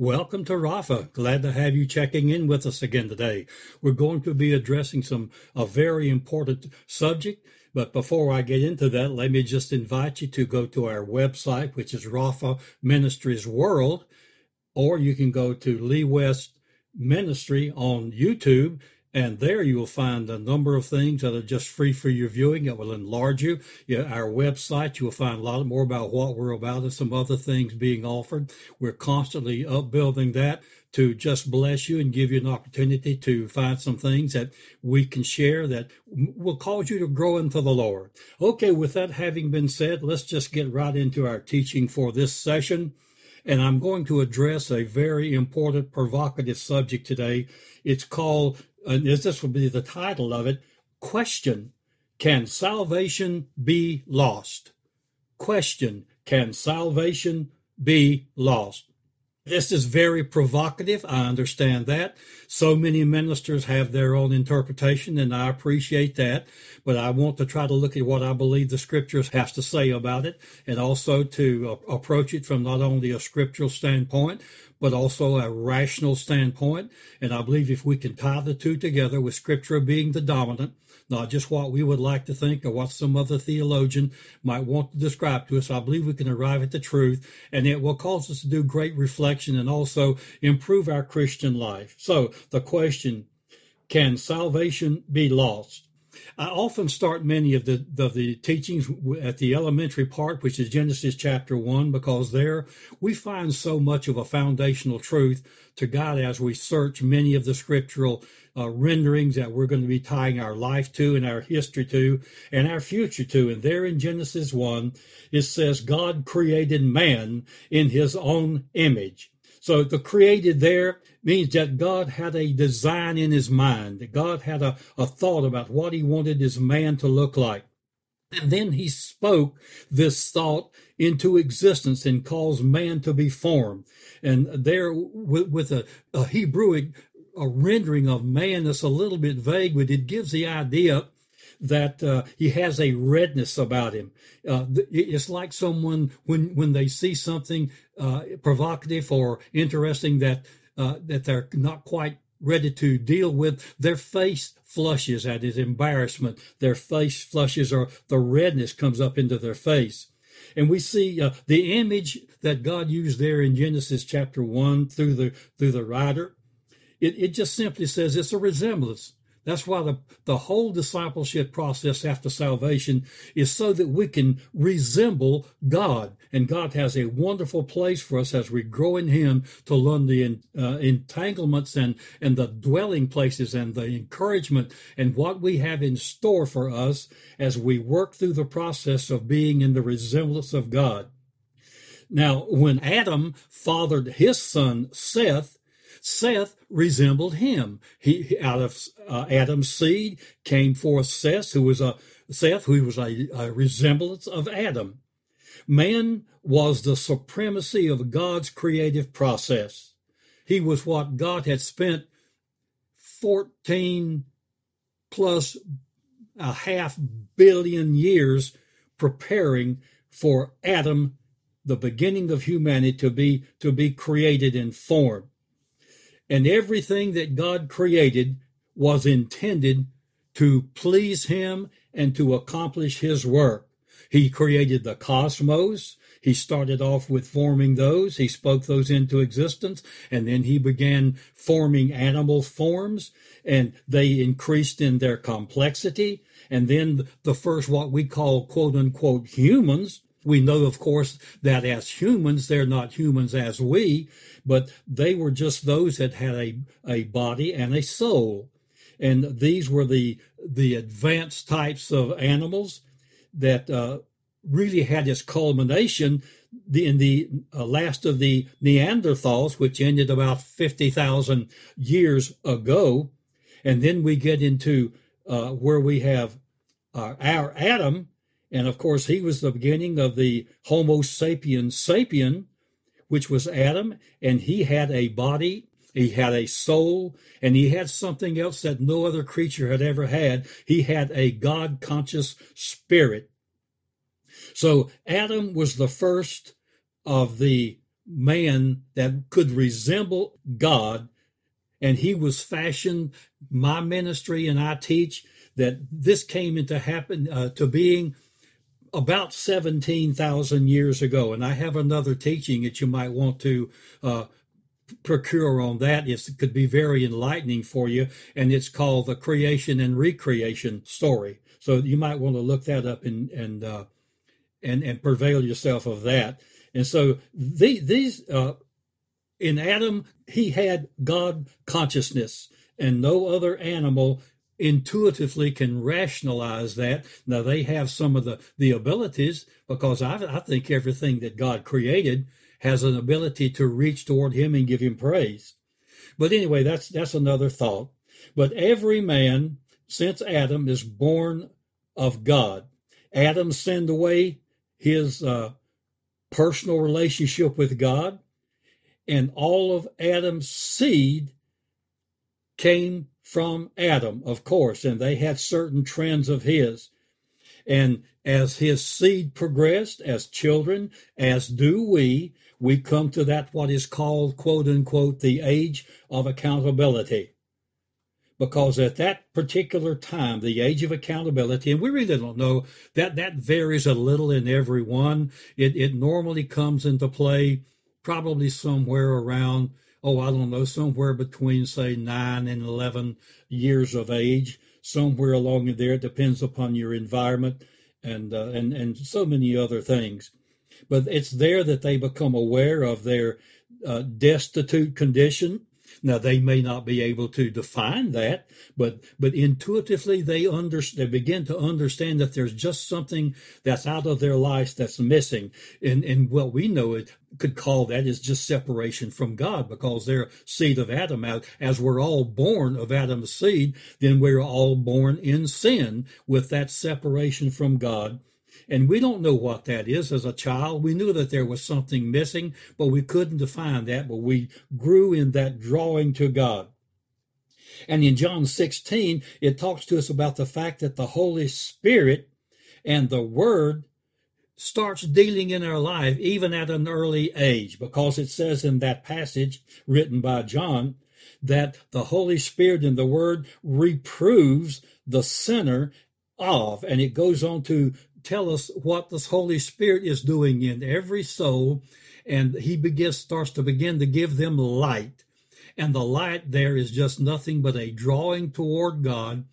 Welcome to Rafa. Glad to have you checking in with us again today. We're going to be addressing some a very important subject, but before I get into that, let me just invite you to go to our website, which is Rafa Ministries World, or you can go to Lee West Ministry on YouTube and there you will find a number of things that are just free for your viewing. It will enlarge you. Our website, you will find a lot more about what we're about and some other things being offered. We're constantly upbuilding that to just bless you and give you an opportunity to find some things that we can share that will cause you to grow into the Lord. Okay, with that having been said, let's just get right into our teaching for this session. And I'm going to address a very important, provocative subject today. It's called and this will be the title of it Question Can salvation be lost? Question Can salvation be lost? This is very provocative. I understand that. So many ministers have their own interpretation, and I appreciate that. But I want to try to look at what I believe the scriptures has to say about it, and also to approach it from not only a scriptural standpoint, but also a rational standpoint. And I believe if we can tie the two together with scripture being the dominant, not just what we would like to think or what some other theologian might want to describe to us, I believe we can arrive at the truth and it will cause us to do great reflection and also improve our Christian life. So the question, can salvation be lost? I often start many of the, of the teachings at the elementary part, which is Genesis chapter one, because there we find so much of a foundational truth to God as we search many of the scriptural uh, renderings that we're going to be tying our life to and our history to and our future to. And there in Genesis 1, it says, God created man in his own image. So the created there means that God had a design in his mind, that God had a, a thought about what he wanted his man to look like. And then he spoke this thought into existence and caused man to be formed. And there, with, with a, a Hebrewic a rendering of man that's a little bit vague, but it gives the idea that uh, he has a redness about him. Uh, it's like someone when when they see something uh, provocative or interesting that uh, that they're not quite ready to deal with, their face flushes at his embarrassment. Their face flushes, or the redness comes up into their face. And we see uh, the image that God used there in Genesis chapter one through the through the writer. It, it just simply says it's a resemblance. That's why the, the whole discipleship process after salvation is so that we can resemble God. And God has a wonderful place for us as we grow in Him to learn the uh, entanglements and, and the dwelling places and the encouragement and what we have in store for us as we work through the process of being in the resemblance of God. Now, when Adam fathered his son Seth, Seth resembled him. He out of uh, Adam's seed came forth Seth, who was a Seth, who was a, a resemblance of Adam. Man was the supremacy of God's creative process. He was what God had spent 14 plus a half billion years preparing for Adam, the beginning of humanity, to be to be created and formed and everything that God created was intended to please him and to accomplish his work. He created the cosmos. He started off with forming those. He spoke those into existence and then he began forming animal forms and they increased in their complexity. And then the first, what we call quote unquote humans, we know, of course, that as humans, they're not humans as we, but they were just those that had a, a body and a soul. And these were the, the advanced types of animals that uh, really had its culmination in the uh, last of the Neanderthals, which ended about 50,000 years ago. And then we get into uh, where we have uh, our Adam, and of course, he was the beginning of the Homo sapiens sapien, which was Adam, and he had a body, he had a soul, and he had something else that no other creature had ever had. He had a God conscious spirit. So Adam was the first of the man that could resemble God, and he was fashioned. My ministry and I teach that this came into happen uh, to being about 17,000 years ago. And I have another teaching that you might want to uh, procure on that. It's, it could be very enlightening for you. And it's called the creation and recreation story. So you might want to look that up and, and, uh, and, and prevail yourself of that. And so the, these, uh, in Adam, he had God consciousness and no other animal intuitively can rationalize that. Now they have some of the, the abilities because I, I think everything that God created has an ability to reach toward him and give him praise. But anyway, that's, that's another thought. But every man since Adam is born of God. Adam sinned away his uh, personal relationship with God, and all of Adam's seed came from Adam, of course, and they had certain trends of his. And as his seed progressed, as children, as do we, we come to that what is called, quote unquote, the age of accountability. Because at that particular time, the age of accountability, and we really don't know that that varies a little in every one. It, it normally comes into play probably somewhere around oh, I don't know, somewhere between, say, nine and 11 years of age, somewhere along there. It depends upon your environment and, uh, and, and so many other things. But it's there that they become aware of their uh, destitute condition now they may not be able to define that, but but intuitively they under they begin to understand that there's just something that's out of their lives that's missing. And and what we know it could call that is just separation from God because they're seed of Adam. As we're all born of Adam's seed, then we're all born in sin with that separation from God and we don't know what that is as a child. We knew that there was something missing, but we couldn't define that. But we grew in that drawing to God. And in John 16, it talks to us about the fact that the Holy Spirit and the Word starts dealing in our life even at an early age, because it says in that passage written by John that the Holy Spirit and the Word reproves the sinner of, and it goes on to tell us what this Holy Spirit is doing in every soul, and He begins starts to begin to give them light, and the light there is just nothing but a drawing toward God,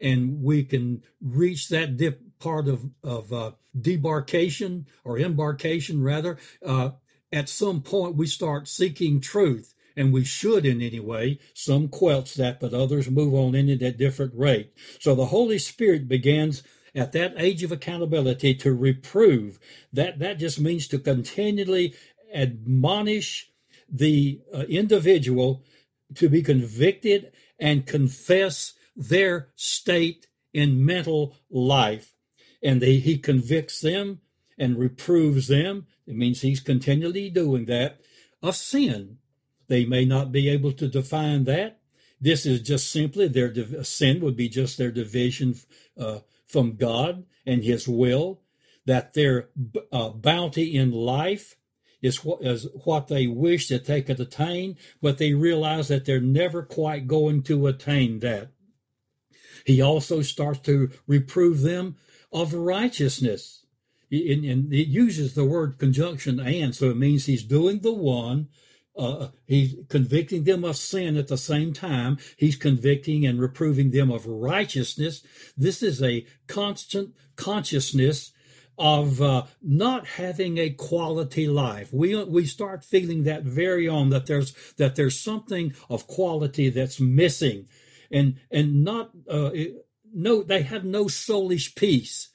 and we can reach that dip part of of uh, debarkation or embarkation rather. Uh, at some point, we start seeking truth and we should in any way. Some quelch that, but others move on in it at different rate. So the Holy Spirit begins at that age of accountability to reprove. That that just means to continually admonish the uh, individual to be convicted and confess their state in mental life. And they, he convicts them and reproves them. It means he's continually doing that of sin. They may not be able to define that. This is just simply their sin would be just their division uh, from God and His will, that their uh, bounty in life is what, is what they wish that they could attain, but they realize that they're never quite going to attain that. He also starts to reprove them of righteousness. And it uses the word conjunction and, so it means he's doing the one uh, he's convicting them of sin at the same time. He's convicting and reproving them of righteousness. This is a constant consciousness of uh, not having a quality life. We we start feeling that very on that there's that there's something of quality that's missing, and and not uh, no they have no soulish peace.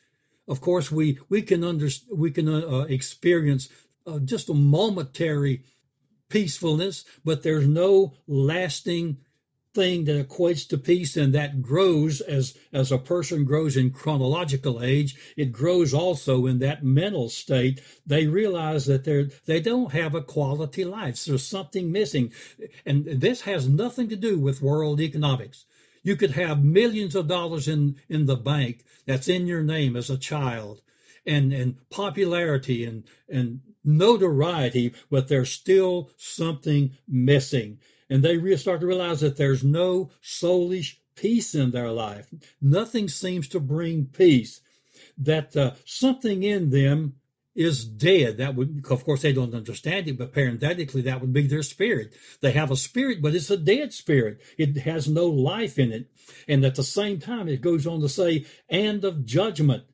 Of course, we we can under we can uh, uh experience uh, just a momentary peacefulness, but there's no lasting thing that equates to peace and that grows as as a person grows in chronological age. It grows also in that mental state. They realize that they're they don't have a quality life. So there's something missing. And this has nothing to do with world economics. You could have millions of dollars in in the bank that's in your name as a child and and popularity and and notoriety, but there's still something missing. And they start to realize that there's no soulish peace in their life. Nothing seems to bring peace. That uh, something in them is dead. That would, of course, they don't understand it, but parenthetically, that would be their spirit. They have a spirit, but it's a dead spirit. It has no life in it. And at the same time, it goes on to say, and of judgment.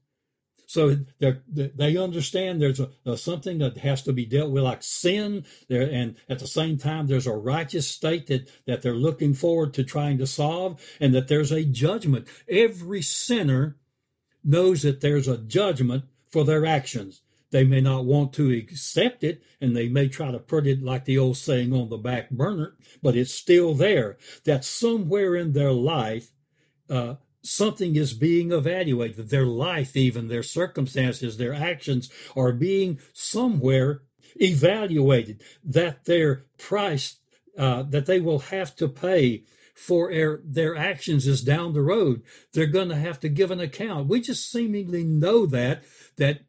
So they understand there's a, a, something that has to be dealt with, like sin, there, and at the same time, there's a righteous state that, that they're looking forward to trying to solve, and that there's a judgment. Every sinner knows that there's a judgment for their actions. They may not want to accept it, and they may try to put it like the old saying on the back burner, but it's still there. That somewhere in their life, uh, something is being evaluated. Their life, even their circumstances, their actions are being somewhere evaluated. That their price uh, that they will have to pay for their, their actions is down the road. They're going to have to give an account. We just seemingly know that that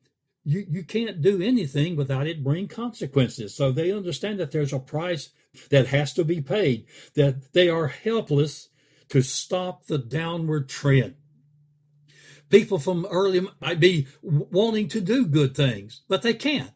you, you can't do anything without it bring consequences. So they understand that there's a price that has to be paid, that they are helpless to stop the downward trend. People from early might be wanting to do good things, but they can't.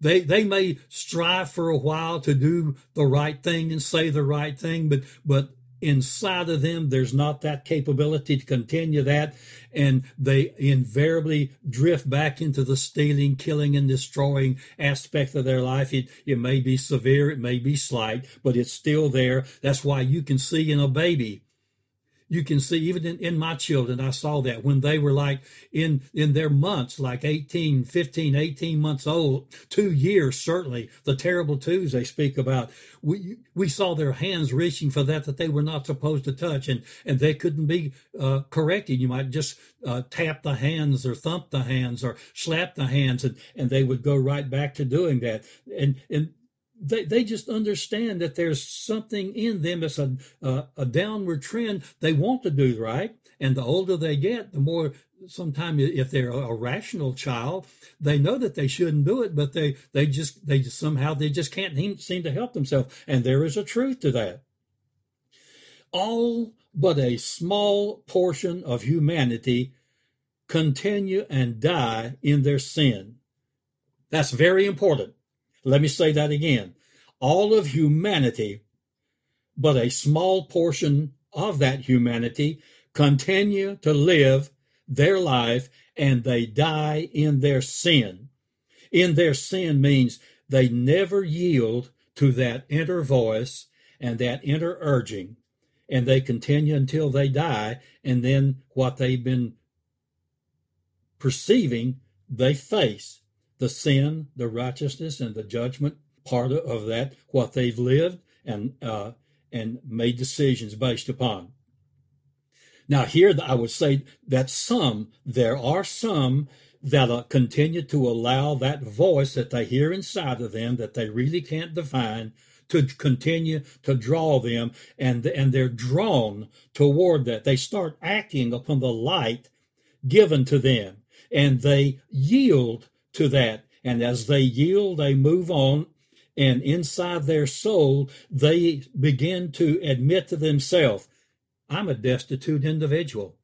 They, they may strive for a while to do the right thing and say the right thing, but, but inside of them, there's not that capability to continue that. And they invariably drift back into the stealing, killing, and destroying aspect of their life. It, it may be severe, it may be slight, but it's still there. That's why you can see in a baby you can see even in, in my children i saw that when they were like in in their months like 18 15 18 months old two years certainly the terrible twos they speak about. We we saw their hands reaching for that that they were not supposed to touch and and they couldn't be uh, corrected. You might just uh, tap the hands or thump the hands or slap the hands and and they would go right back to doing that. And and they, they just understand that there's something in them that's a, a, a downward trend. They want to do right. And the older they get, the more sometimes if they're a rational child, they know that they shouldn't do it, but they, they just, they just somehow, they just can't seem to help themselves. And there is a truth to that. All but a small portion of humanity continue and die in their sin. That's very important. Let me say that again. All of humanity, but a small portion of that humanity, continue to live their life and they die in their sin. In their sin means they never yield to that inner voice and that inner urging, and they continue until they die, and then what they've been perceiving, they face the sin, the righteousness, and the judgment part of that, what they've lived and uh, and made decisions based upon. Now, here I would say that some, there are some that uh, continue to allow that voice that they hear inside of them that they really can't define to continue to draw them, and and they're drawn toward that. They start acting upon the light given to them, and they yield to that. And as they yield, they move on. And inside their soul, they begin to admit to themselves, I'm a destitute individual.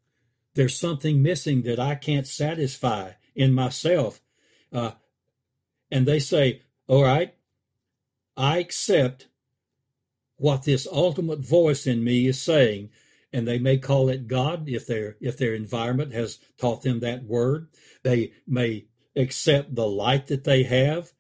There's something missing that I can't satisfy in myself. Uh, and they say, All right, I accept what this ultimate voice in me is saying. And they may call it God if their if their environment has taught them that word. They may accept the light that they have,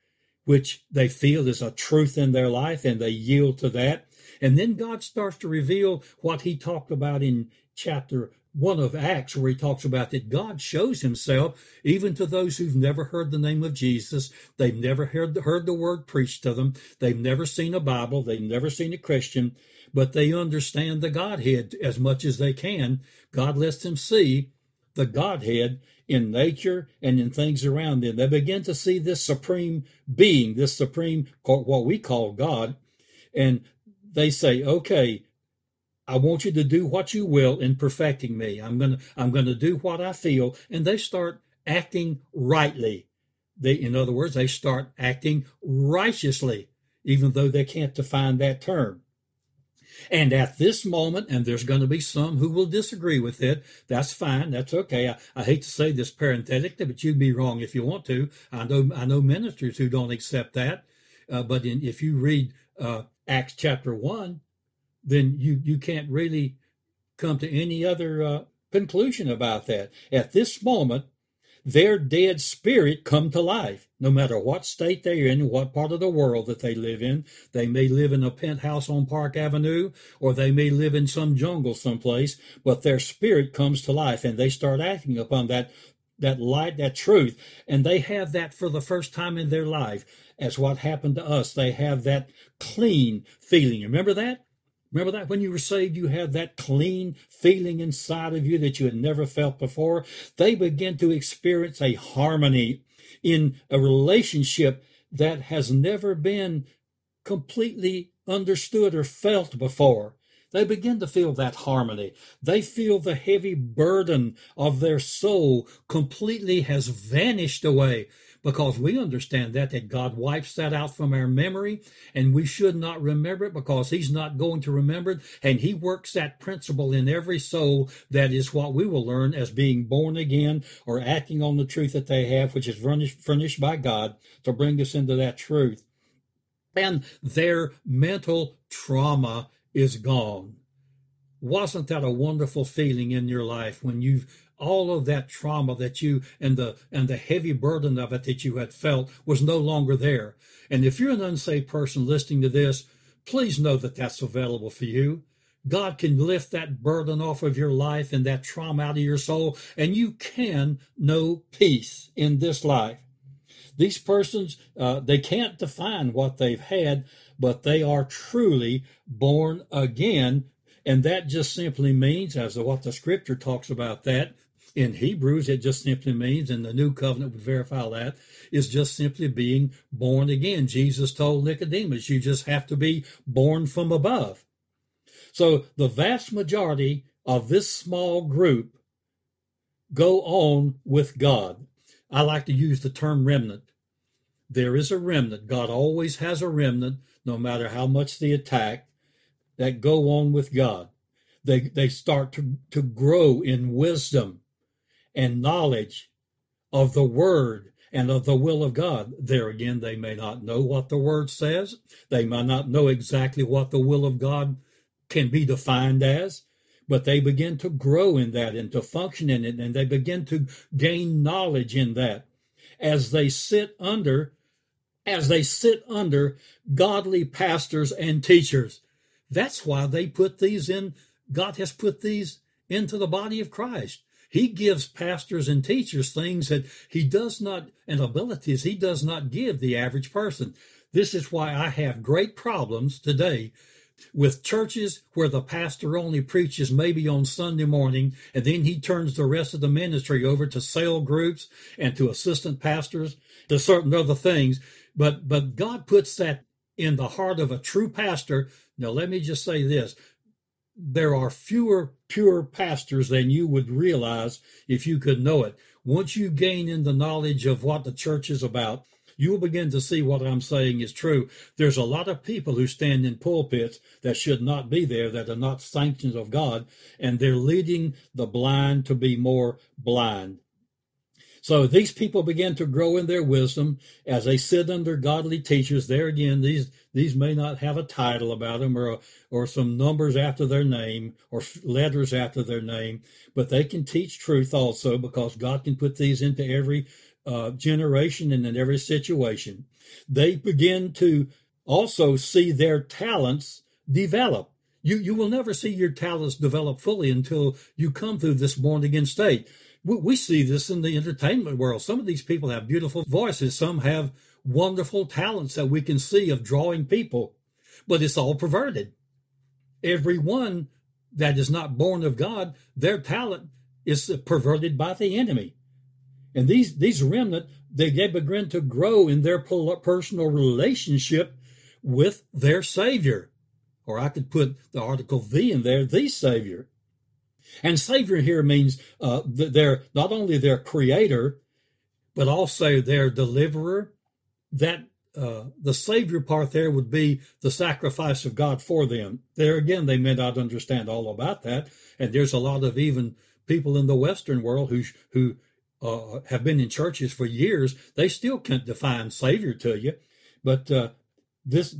which they feel is a truth in their life, and they yield to that. And then God starts to reveal what he talked about in chapter one of Acts, where he talks about that God shows himself even to those who've never heard the name of Jesus. They've never heard heard the word preached to them. They've never seen a Bible. They've never seen a Christian, but they understand the Godhead as much as they can. God lets them see the Godhead in nature and in things around them. They begin to see this supreme being, this supreme, what we call God, and they say, okay, I want you to do what you will in perfecting me. I'm to, I'm to do what I feel. And they start acting rightly. they, in other words, they start acting righteously, even though they can't define that term. And at this moment, and there's going to be some who will disagree with it, that's fine. That's okay. I, I hate to say this parenthetically, but you'd be wrong if you want to. I know, I know ministers who don't accept that. Uh, but in, if you read uh, Acts chapter one, then you, you can't really come to any other uh, conclusion about that. At this moment, their dead spirit come to life, no matter what state they're in, what part of the world that they live in. They may live in a penthouse on Park Avenue, or they may live in some jungle someplace, but their spirit comes to life and they start acting upon that that light, that truth, and they have that for the first time in their life. As what happened to us, they have that clean feeling. Remember that? Remember that when you were saved, you had that clean feeling inside of you that you had never felt before? They begin to experience a harmony in a relationship that has never been completely understood or felt before. They begin to feel that harmony. They feel the heavy burden of their soul completely has vanished away because we understand that, that God wipes that out from our memory and we should not remember it because he's not going to remember it. And he works that principle in every soul. That is what we will learn as being born again or acting on the truth that they have, which is furnished, by God to bring us into that truth. And their mental trauma is gone. Wasn't that a wonderful feeling in your life when you've all of that trauma that you and the and the heavy burden of it that you had felt was no longer there. And if you're an unsaved person listening to this, please know that that's available for you. God can lift that burden off of your life and that trauma out of your soul, and you can know peace in this life. These persons, uh, they can't define what they've had, but they are truly born again. And that just simply means, as what the scripture talks about that, in Hebrews, it just simply means, and the new covenant would verify that, is just simply being born again. Jesus told Nicodemus, you just have to be born from above. So the vast majority of this small group go on with God. I like to use the term remnant. There is a remnant. God always has a remnant, no matter how much the attack, that go on with God. They, they start to, to grow in wisdom and knowledge of the word and of the will of God. There again, they may not know what the word says. They might not know exactly what the will of God can be defined as, but they begin to grow in that and to function in it, and they begin to gain knowledge in that as they sit under as they sit under godly pastors and teachers. That's why they put these in God has put these into the body of Christ. He gives pastors and teachers things that he does not, and abilities he does not give the average person. This is why I have great problems today with churches where the pastor only preaches maybe on Sunday morning and then he turns the rest of the ministry over to cell groups and to assistant pastors to certain other things. But but God puts that in the heart of a true pastor. Now let me just say this there are fewer pure pastors than you would realize if you could know it. Once you gain in the knowledge of what the church is about, you will begin to see what I'm saying is true. There's a lot of people who stand in pulpits that should not be there, that are not sanctions of God, and they're leading the blind to be more blind. So these people begin to grow in their wisdom as they sit under godly teachers. There again, these these may not have a title about them or or some numbers after their name or letters after their name, but they can teach truth also because God can put these into every uh, generation and in every situation. They begin to also see their talents develop. You you will never see your talents develop fully until you come through this born again state we see this in the entertainment world. Some of these people have beautiful voices. Some have wonderful talents that we can see of drawing people, but it's all perverted. Everyone that is not born of God, their talent is perverted by the enemy. And these, these remnant, they, begin to grow in their personal relationship with their Savior. Or I could put the article V in there, the Savior. And Savior here means uh, they're not only their creator, but also their deliverer. That uh, the Savior part there would be the sacrifice of God for them. There again, they may not understand all about that, and there's a lot of even people in the Western world who who uh, have been in churches for years. They still can't define Savior to you, but uh, this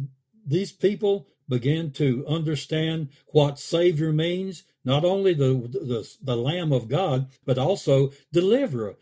these people began to understand what Savior means. Not only the, the the Lamb of God, but also deliverer.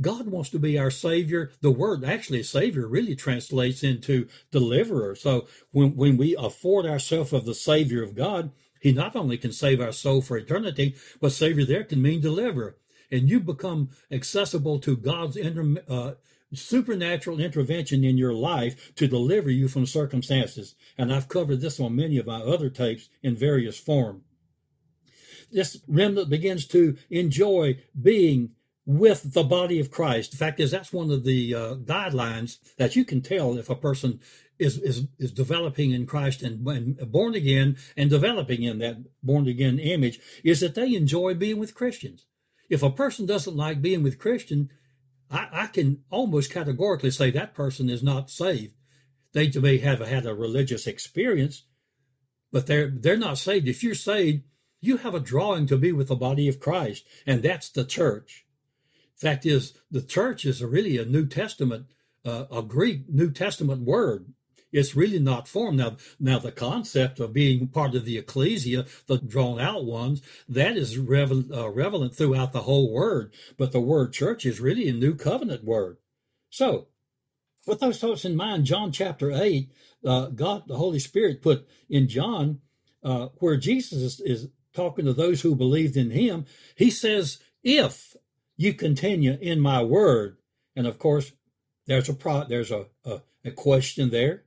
God wants to be our Savior. The word actually Savior really translates into deliverer. So when, when we afford ourselves of the Savior of God, He not only can save our soul for eternity, but Savior there can mean deliverer. And you become accessible to God's inter, uh, supernatural intervention in your life to deliver you from circumstances. And I've covered this on many of my other tapes in various forms. This remnant begins to enjoy being with the body of Christ. The fact is, that's one of the uh, guidelines that you can tell if a person is is is developing in Christ and, and, born again and developing in that born again image is that they enjoy being with Christians. If a person doesn't like being with Christian, I, I can almost categorically say that person is not saved. They may have had a religious experience, but they're they're not saved. If you're saved, you have a drawing to be with the body of Christ, and that's the church. Fact is, the church is really a New Testament, uh, a Greek New Testament word. It's really not formed now. Now, the concept of being part of the ecclesia, the drawn out ones, that is revel, uh, relevant throughout the whole word. But the word church is really a New Covenant word. So, with those thoughts in mind, John chapter eight, uh, God, the Holy Spirit, put in John uh, where Jesus is, is talking to those who believed in Him. He says, "If." you continue in my word. And of course, there's a pro, there's a, a, a question there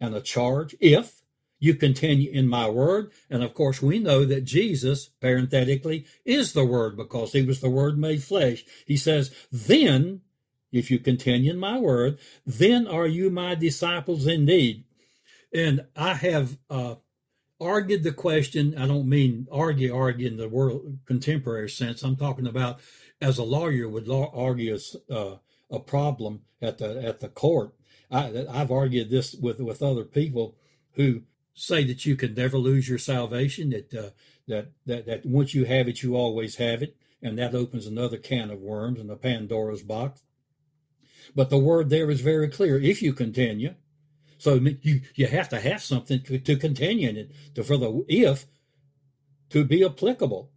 and a charge. If you continue in my word. And of course, we know that Jesus, parenthetically, is the word because he was the word made flesh. He says, then, if you continue in my word, then are you my disciples indeed. And I have uh, argued the question. I don't mean argue, argue in the world contemporary sense. I'm talking about as a lawyer would argue uh, a problem at the at the court. I, I've argued this with with other people who say that you can never lose your salvation. That uh, that that that once you have it, you always have it, and that opens another can of worms in the Pandora's box. But the word there is very clear. If you continue, so you you have to have something to, to continue in it to, for the if to be applicable.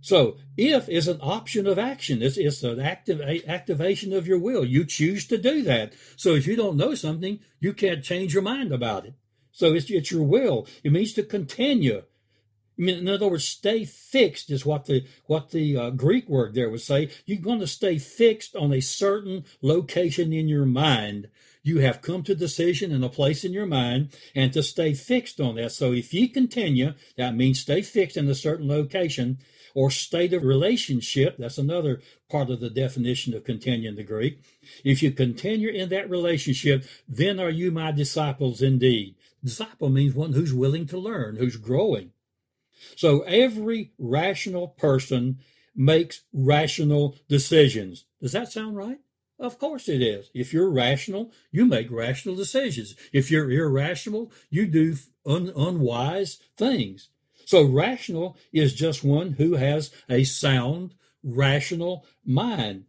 So if is an option of action. It's, it's an active activation of your will. You choose to do that. So if you don't know something, you can't change your mind about it. So it's, it's your will. It means to continue. I mean, in other words, stay fixed is what the what the uh, Greek word there would say. You're going to stay fixed on a certain location in your mind. You have come to a decision in a place in your mind, and to stay fixed on that. So if you continue, that means stay fixed in a certain location or state of relationship. That's another part of the definition of continue in the Greek. If you continue in that relationship, then are you my disciples indeed. Disciple means one who's willing to learn, who's growing. So every rational person makes rational decisions. Does that sound right? Of course it is. If you're rational, you make rational decisions. If you're irrational, you do un- unwise things. So rational is just one who has a sound, rational mind.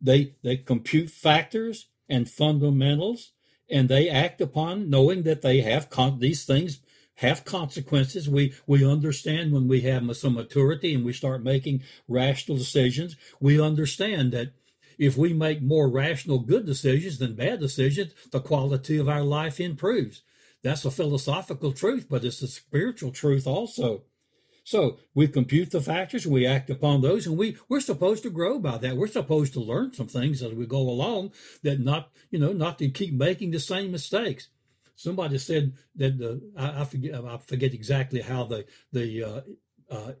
They, they compute factors and fundamentals and they act upon knowing that they have con- these things have consequences. We we understand when we have some maturity and we start making rational decisions. We understand that if we make more rational good decisions than bad decisions, the quality of our life improves. That's a philosophical truth, but it's a spiritual truth also. So we compute the factors, we act upon those, and we, we're supposed to grow by that. We're supposed to learn some things as we go along that not, you know, not to keep making the same mistakes. Somebody said that the, I, I forget, I forget exactly how the, the, uh, uh,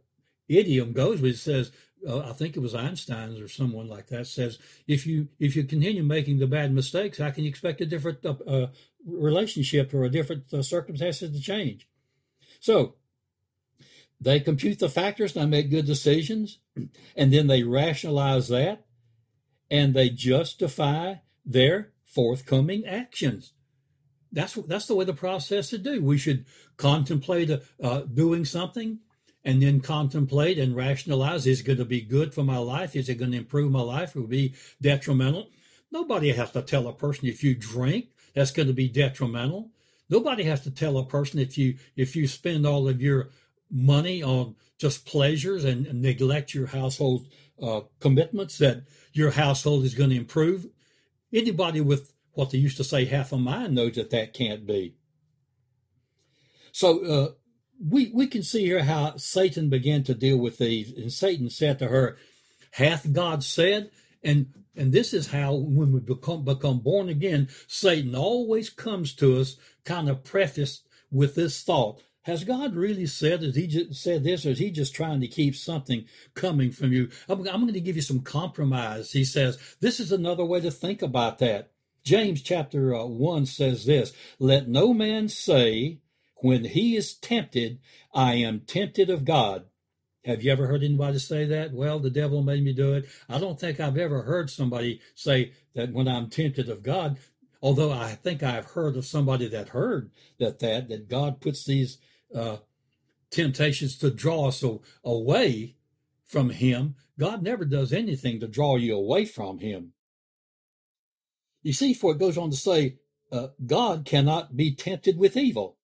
idiom goes, but it says, uh, I think it was Einstein's or someone like that says, if you if you continue making the bad mistakes, how can you expect a different uh, uh relationship or a different uh, circumstances to change? So they compute the factors and they make good decisions, and then they rationalize that, and they justify their forthcoming actions. That's that's the way the process to do. We should contemplate uh, doing something, and then contemplate and rationalize: Is it going to be good for my life? Is it going to improve my life? Or be detrimental? Nobody has to tell a person if you drink that's going to be detrimental. Nobody has to tell a person if you if you spend all of your money on just pleasures and, and neglect your household uh, commitments that your household is going to improve. Anybody with what they used to say half a mind knows that that can't be. So uh, we we can see here how Satan began to deal with these, and Satan said to her, "Hath God said?" And and this is how when we become become born again, Satan always comes to us kind of prefaced with this thought: has God really said that He just said this, or is He just trying to keep something coming from you? I'm, I'm going to give you some compromise. He says this is another way to think about that. James chapter uh, 1 says this Let no man say, when he is tempted, I am tempted of God. Have you ever heard anybody say that? Well, the devil made me do it. I don't think I've ever heard somebody say that when I'm tempted of God, although I think I've heard of somebody that heard that that that God puts these uh, temptations to draw us away from Him. God never does anything to draw you away from Him. You see, for it goes on to say, uh, God cannot be tempted with evil,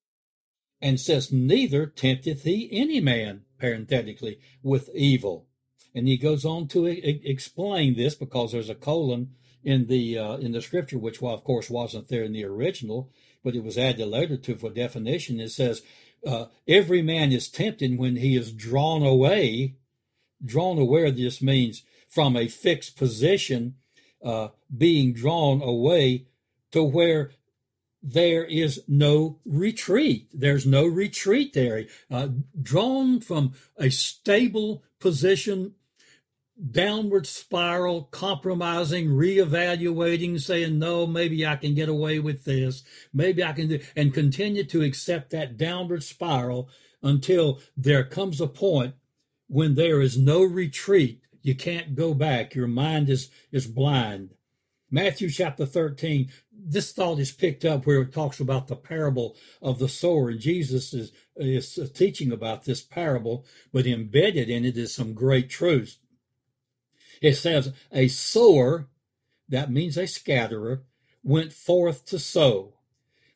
and says, Neither tempteth he any man, parenthetically, with evil. And he goes on to e- explain this because there's a colon in the uh, in the scripture, which, well, of course, wasn't there in the original, but it was added later to for definition. It says, uh, "Every man is tempted when he is drawn away." Drawn away. This means from a fixed position uh, being drawn away to where there is no retreat. There's no retreat there. Uh, drawn from a stable position, downward spiral, compromising, reevaluating, saying, no, maybe I can get away with this. Maybe I can do, and continue to accept that downward spiral until there comes a point when there is no retreat you can't go back. Your mind is, is blind. Matthew chapter 13, this thought is picked up where it talks about the parable of the sower. And Jesus is, is teaching about this parable, but embedded in it is some great truths. It says, A sower, that means a scatterer, went forth to sow.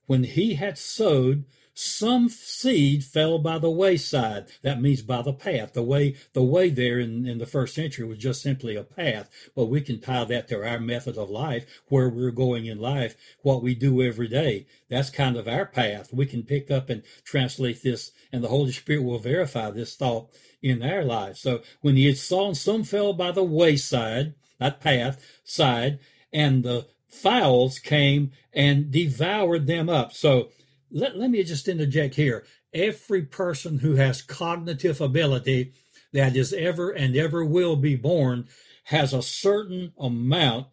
When he had sowed, some seed fell by the wayside. That means by the path. The way the way there in, in the first century was just simply a path. But we can tie that to our method of life, where we're going in life, what we do every day. That's kind of our path. We can pick up and translate this, and the Holy Spirit will verify this thought in our lives. So when he sown, some fell by the wayside, that path side, and the fowls came and devoured them up. So let, let me just interject here. Every person who has cognitive ability that is ever and ever will be born has a certain amount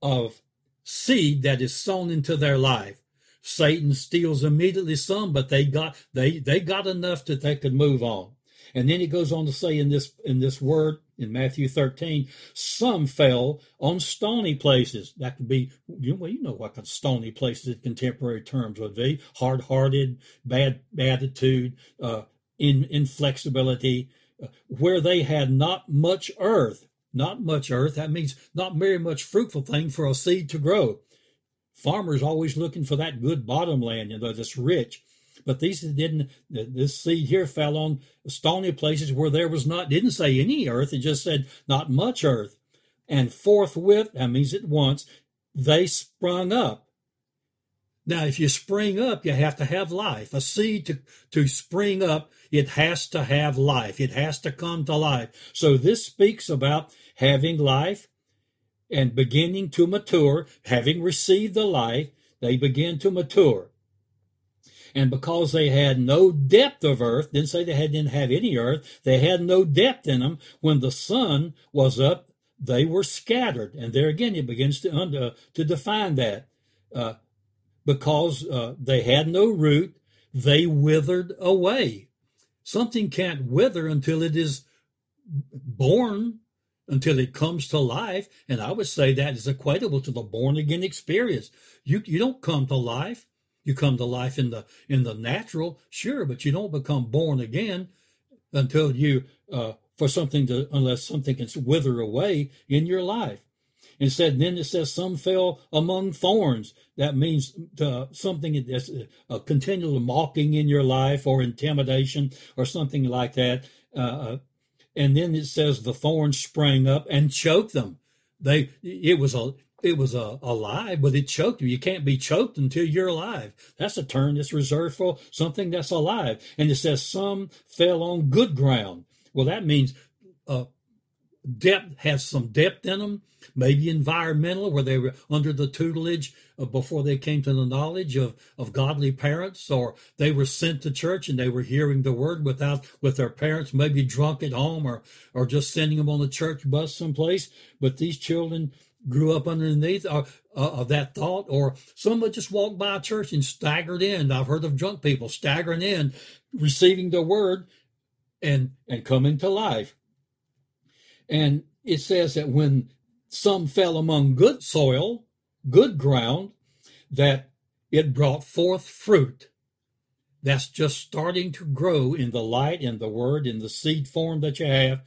of seed that is sown into their life. Satan steals immediately some, but they got they they got enough that they could move on. And then he goes on to say in this in this word in Matthew 13, some fell on stony places. That could be, you know, you know what stony places in contemporary terms would be: hard-hearted, bad attitude, uh, in, inflexibility, uh, where they had not much earth. Not much earth. That means not very much fruitful thing for a seed to grow. Farmers always looking for that good bottom land, you know, that's rich. But these didn't. This seed here fell on stony places where there was not. Didn't say any earth. It just said not much earth. And forthwith, that means at once, they sprung up. Now, if you spring up, you have to have life. A seed to, to spring up, it has to have life. It has to come to life. So this speaks about having life and beginning to mature. Having received the life, they begin to mature. And because they had no depth of earth, didn't say they had, didn't have any earth, they had no depth in them. When the sun was up, they were scattered. And there again, it begins to, uh, to define that. Uh, because uh, they had no root, they withered away. Something can't wither until it is born until it comes to life. And I would say that is equatable to the born again experience. You you don't come to life. You come to life in the in the natural, sure, but you don't become born again until you uh, for something to unless something can wither away in your life. And said then it says some fell among thorns. That means uh, something that's a continual mocking in your life or intimidation or something like that. Uh, uh and then it says the thorns sprang up and choked them. They it was a it was a, alive, but it choked you. You can't be choked until you're alive. That's a term that's reserved for something that's alive. And it says some fell on good ground. Well, that means uh, depth has some depth in them, maybe environmental, where they were under the tutelage of, before they came to the knowledge of, of godly parents, or they were sent to church and they were hearing the word without with their parents, maybe drunk at home or or just sending them on the church bus someplace. But these children grew up underneath uh, uh, of that thought, or someone just walked by a church and staggered in. I've heard of drunk people staggering in, receiving the word, and and coming to life. And it says that when some fell among good soil, good ground, that it brought forth fruit. That's just starting to grow in the light, in the word, in the seed form that you have.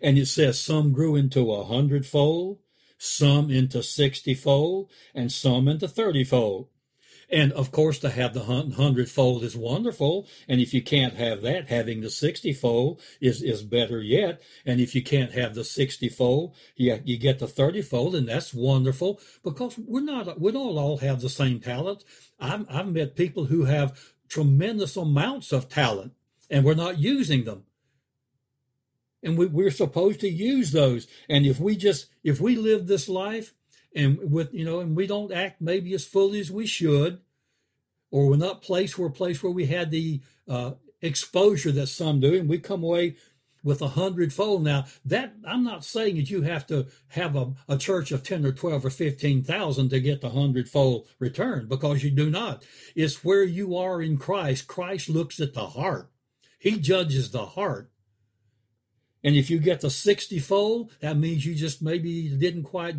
And it says some grew into a hundredfold, some into sixtyfold, and some into thirtyfold. And of course, to have the hundredfold is wonderful. And if you can't have that, having the sixtyfold is, is better yet. And if you can't have the sixtyfold, you, you get the thirtyfold, and that's wonderful because we're not, we don't all have the same talent. I've, I've met people who have tremendous amounts of talent and we're not using them and we, we're supposed to use those. And if we just if we live this life and with you know and we don't act maybe as fully as we should, or we're not placed where a place where we had the uh, exposure that some do, and we come away with a hundredfold. Now that I'm not saying that you have to have a, a church of ten or twelve or fifteen thousand to get the hundredfold return, because you do not. It's where you are in Christ. Christ looks at the heart. He judges the heart. And if you get the 60 fold, that means you just maybe didn't quite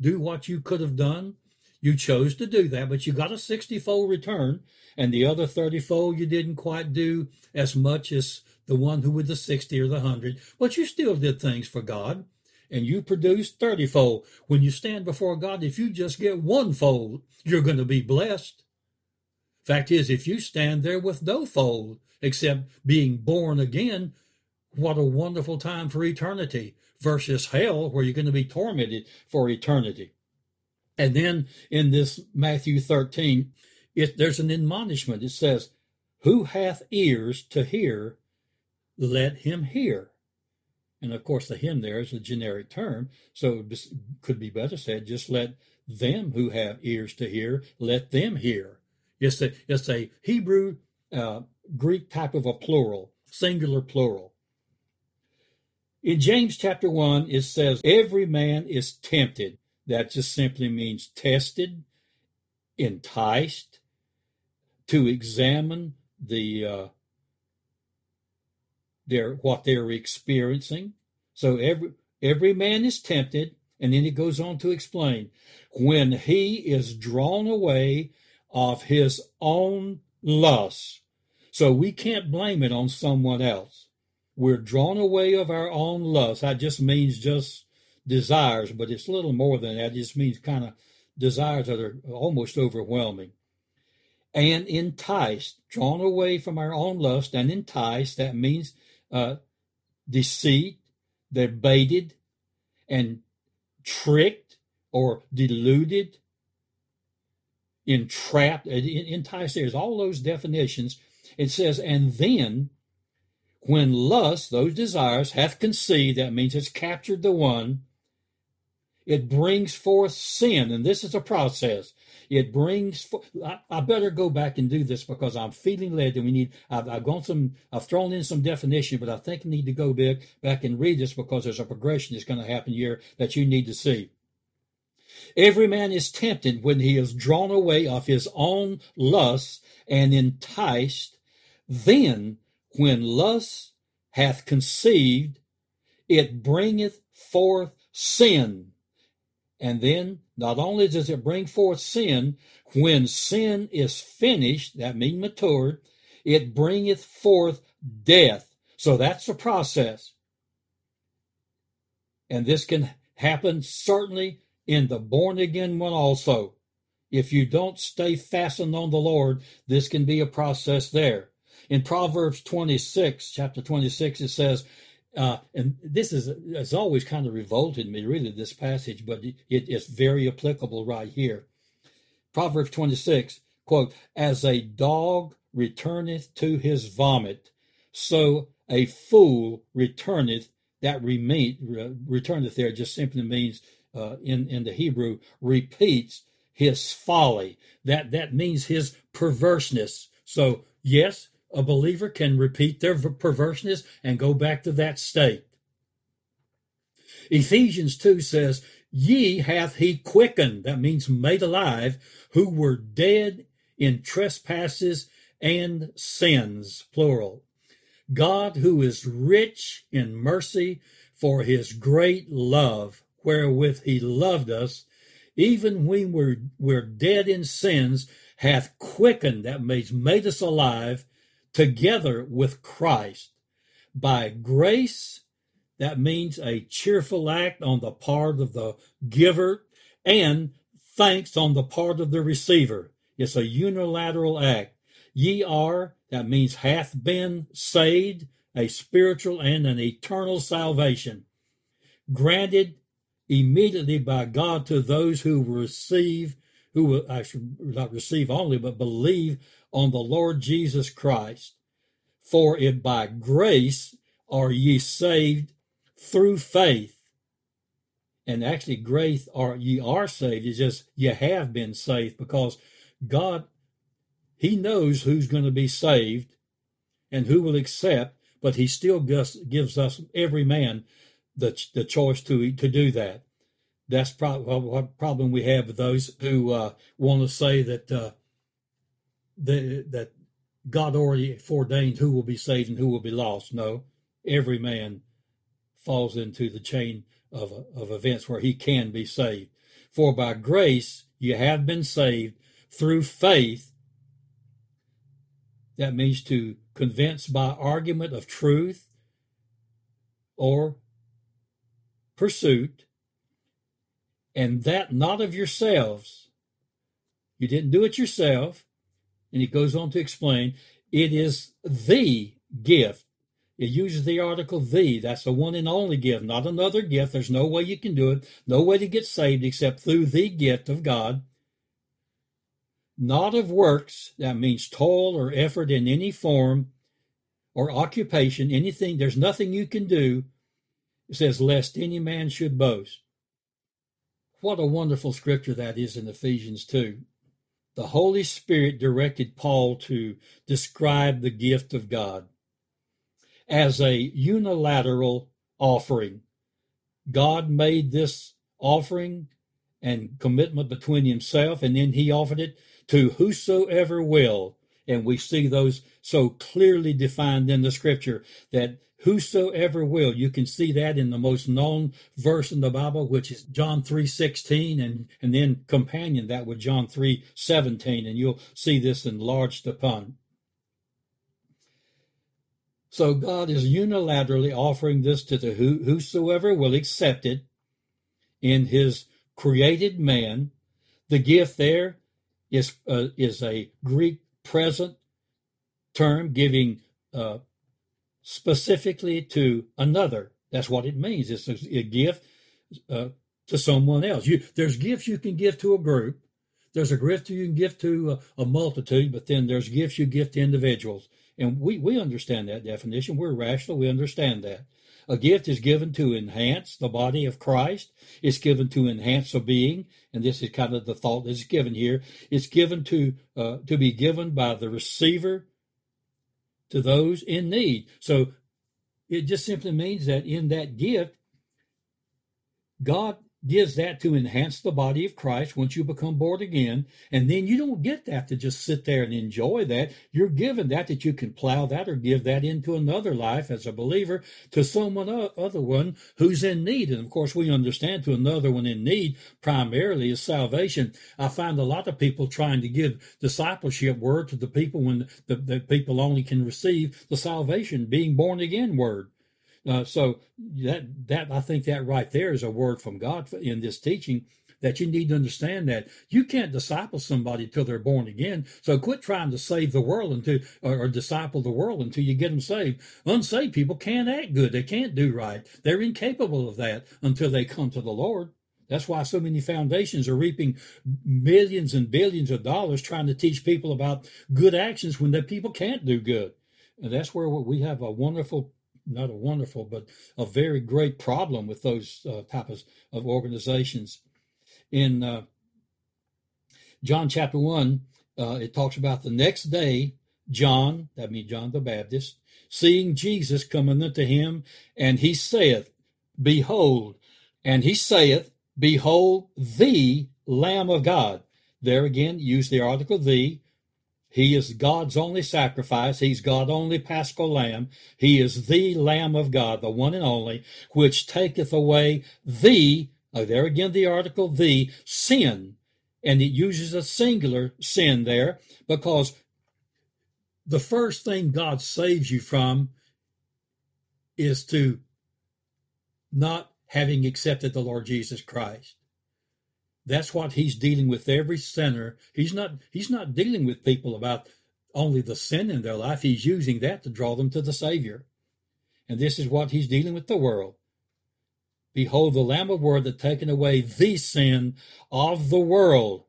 do what you could have done. You chose to do that, but you got a 60 fold return. And the other 30 fold, you didn't quite do as much as the one who with the 60 or the 100, but you still did things for God. And you produced 30 fold. When you stand before God, if you just get one fold, you're going to be blessed. Fact is, if you stand there with no fold, except being born again, what a wonderful time for eternity versus hell where you're going to be tormented for eternity. And then in this Matthew 13, it, there's an admonishment. It says, Who hath ears to hear, let him hear. And of course, the him there is a generic term, so it could be better said, just let them who have ears to hear, let them hear. It's a, it's a Hebrew, uh, Greek type of a plural, singular plural. In James chapter 1, it says, Every man is tempted. That just simply means tested, enticed, to examine the uh, their what they're experiencing. So every every man is tempted, and then it goes on to explain when he is drawn away of his own lust. So we can't blame it on someone else. We're drawn away of our own lust. That just means just desires, but it's little more than that. It just means kind of desires that are almost overwhelming. And enticed, drawn away from our own lust and enticed, that means uh, deceit, they're baited and tricked or deluded, entrapped, enticed. There's all those definitions. It says, and then when lust, those desires, hath conceived, that means it's captured the one, it brings forth sin. And this is a process. It brings, for, I, I, better go back and do this because I'm feeling led and we need, I've, I've gone some, I've thrown in some definition, but I think I need to go back, back and read this because there's a progression that's going to happen here that you need to see. Every man is tempted when he is drawn away of his own lusts and enticed. Then when lust hath conceived, it bringeth forth sin. And then not only does it bring forth sin, when sin is finished, that means matured, it bringeth forth death. So that's the process. And this can happen certainly in the born again one also. If you don't stay fastened on the Lord, this can be a process there. In Proverbs 26, chapter 26, it says, uh, and this is has always kind of revolted me, really, this passage, but it, it's very applicable right here. Proverbs 26, quote, As a dog returneth to his vomit, so a fool returneth, that remain, returneth there just simply means uh, in, in the Hebrew, repeats his folly. That, that means his perverseness. So, yes, a believer can repeat their perverseness and go back to that state. Ephesians 2 says, Ye hath he quickened, that means made alive, who were dead in trespasses and sins, plural. God, who is rich in mercy for his great love, wherewith he loved us, even when we're, we're dead in sins, hath quickened, that means made us alive, together with Christ. By grace, that means a cheerful act on the part of the giver and thanks on the part of the receiver. It's a unilateral act. Ye are, that means hath been saved, a spiritual and an eternal salvation, granted immediately by God to those who receive, who I should not receive only, but believe on the Lord Jesus Christ. For if by grace are ye saved through faith, and actually grace are ye are saved is just you have been saved because God he knows who's going to be saved and who will accept, but he still gives, gives us every man the the choice to to do that. That's probably what problem we have with those who uh, want to say that uh, the, that God already foreordained who will be saved and who will be lost. No, every man falls into the chain of, of events where he can be saved. For by grace you have been saved through faith. That means to convince by argument of truth or pursuit, and that not of yourselves. You didn't do it yourself. And he goes on to explain it is the gift. It uses the article the. That's the one and only gift, not another gift. There's no way you can do it, no way to get saved except through the gift of God. Not of works, that means toil or effort in any form or occupation, anything, there's nothing you can do. It says, lest any man should boast. What a wonderful scripture that is in Ephesians 2 the Holy Spirit directed Paul to describe the gift of God as a unilateral offering. God made this offering and commitment between himself, and then he offered it to whosoever will. And we see those so clearly defined in the scripture that whosoever will. You can see that in the most known verse in the Bible, which is John 3.16, and, and then companion that with John 3.17, and you'll see this enlarged upon. So God is unilaterally offering this to the who, whosoever will accept it in his created man. The gift there is, uh, is a Greek present term giving uh, specifically to another. That's what it means. It's a, a gift uh, to someone else. You, there's gifts you can give to a group. There's a gift you can give to a, a multitude, but then there's gifts you give to individuals. And we, we understand that definition. We're rational. We understand that. A gift is given to enhance the body of Christ. It's given to enhance a being, and this is kind of the thought that's given here. It's given to uh, to be given by the receiver to those in need. So it just simply means that in that gift, God gives that to enhance the body of Christ once you become born again. And then you don't get that to just sit there and enjoy that. You're given that that you can plow that or give that into another life as a believer to someone other one who's in need. And of course, we understand to another one in need primarily is salvation. I find a lot of people trying to give discipleship word to the people when the, the people only can receive the salvation, being born again word. Uh, so that that I think that right there is a word from God in this teaching that you need to understand that you can't disciple somebody till they're born again. So quit trying to save the world until or, or, disciple the world until you get them saved. Unsaved people can't act good. They can't do right. They're incapable of that until they come to the Lord. That's why so many foundations are reaping millions and billions of dollars trying to teach people about good actions when the people can't do good. And that's where we have a wonderful not a wonderful, but a very great problem with those uh, types of organizations. In uh, John chapter 1, uh, it talks about the next day, John, that means John the Baptist, seeing Jesus coming unto him, and he saith, Behold, and he saith, Behold, the Lamb of God. There again, use the article the, he is God's only sacrifice. He's God only paschal lamb. He is the Lamb of God, the one and only, which taketh away the, oh, there again the article the, sin. And it uses a singular sin there because the first thing God saves you from is to not having accepted the Lord Jesus Christ. That's what he's dealing with every sinner. He's not he's not dealing with people about only the sin in their life. He's using that to draw them to the Savior. And this is what he's dealing with the world. Behold the Lamb of God that taken away the sin of the world.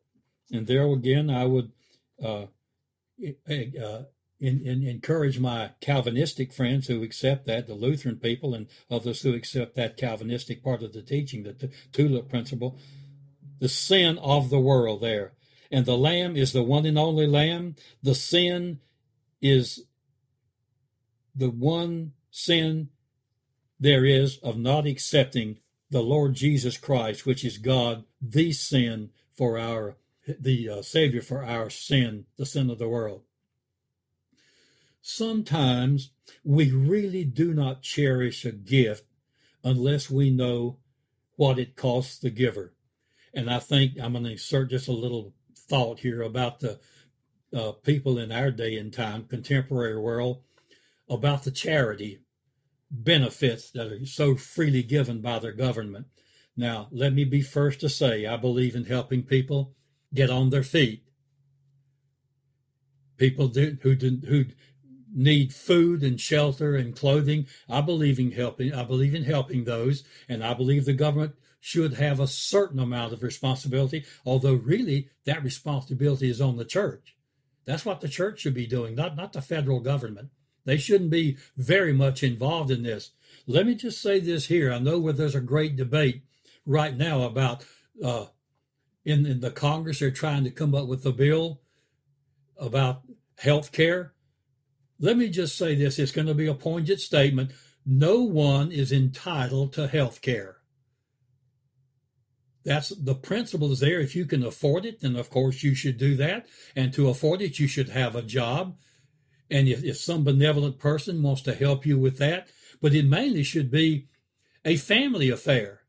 And there again, I would uh, uh, in, in, encourage my Calvinistic friends who accept that, the Lutheran people and others who accept that Calvinistic part of the teaching, the t- tulip principle, the sin of the world there. And the Lamb is the one and only Lamb. The sin is the one sin there is of not accepting the Lord Jesus Christ, which is God, the sin for our, the uh, Savior for our sin, the sin of the world. Sometimes we really do not cherish a gift unless we know what it costs the giver. And I think I'm going to insert just a little thought here about the uh, people in our day and time, contemporary world, about the charity benefits that are so freely given by their government. Now, let me be first to say I believe in helping people get on their feet. People do, who who need food and shelter and clothing. I believe in helping. I believe in helping those, and I believe the government should have a certain amount of responsibility, although really that responsibility is on the church. That's what the church should be doing, not, not the federal government. They shouldn't be very much involved in this. Let me just say this here. I know where there's a great debate right now about uh, in, in the Congress, they're trying to come up with a bill about health care. Let me just say this it's going to be a poignant statement. No one is entitled to health care. That's the principle is there. If you can afford it, then of course you should do that. And to afford it, you should have a job. And if, if some benevolent person wants to help you with that, but it mainly should be a family affair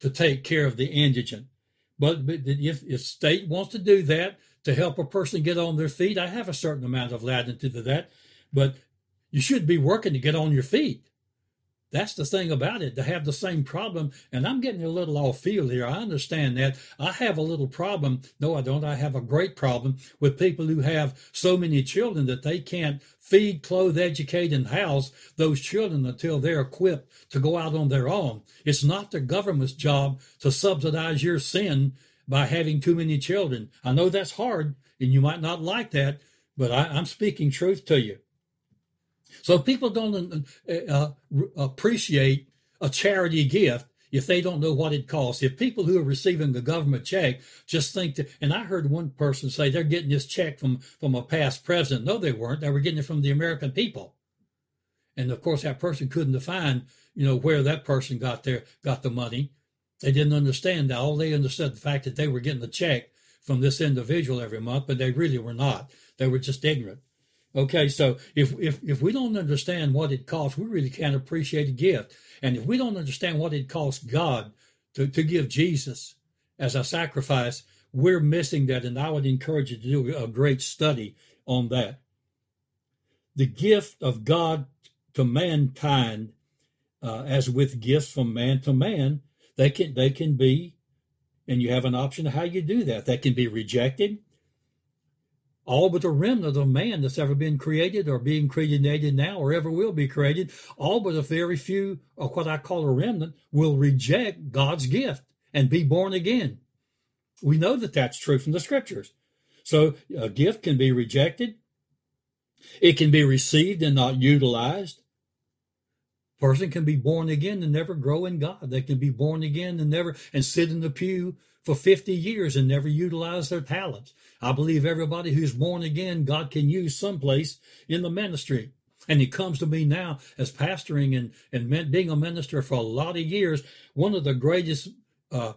to take care of the indigent. But, but if, if state wants to do that to help a person get on their feet, I have a certain amount of latitude to that. But you should be working to get on your feet. That's the thing about it, to have the same problem. And I'm getting a little off field here. I understand that. I have a little problem. No, I don't. I have a great problem with people who have so many children that they can't feed, clothe, educate, and house those children until they're equipped to go out on their own. It's not the government's job to subsidize your sin by having too many children. I know that's hard and you might not like that, but I, I'm speaking truth to you. So people don't uh, uh appreciate a charity gift if they don't know what it costs. If people who are receiving the government check just think that, and I heard one person say they're getting this check from, from a past president. No, they weren't. They were getting it from the American people. And of course, that person couldn't define, you know, where that person got their, got the money. They didn't understand that. All they understood the fact that they were getting a check from this individual every month, but they really were not. They were just ignorant. Okay, so if if if we don't understand what it costs, we really can't appreciate a gift. And if we don't understand what it costs God to, to give Jesus as a sacrifice, we're missing that. And I would encourage you to do a great study on that. The gift of God to mankind, uh, as with gifts from man to man, they can they can be, and you have an option of how you do that. That can be rejected all but a remnant of man that's ever been created or being created now or ever will be created, all but a very few of what I call a remnant will reject God's gift and be born again. We know that that's true from the scriptures. So a gift can be rejected. It can be received and not utilized. Person can be born again and never grow in God. They can be born again and never and sit in the pew for 50 years and never utilize their talents. I believe everybody who's born again, God can use someplace in the ministry. And he comes to me now as pastoring and, and being a minister for a lot of years. One of the greatest uh,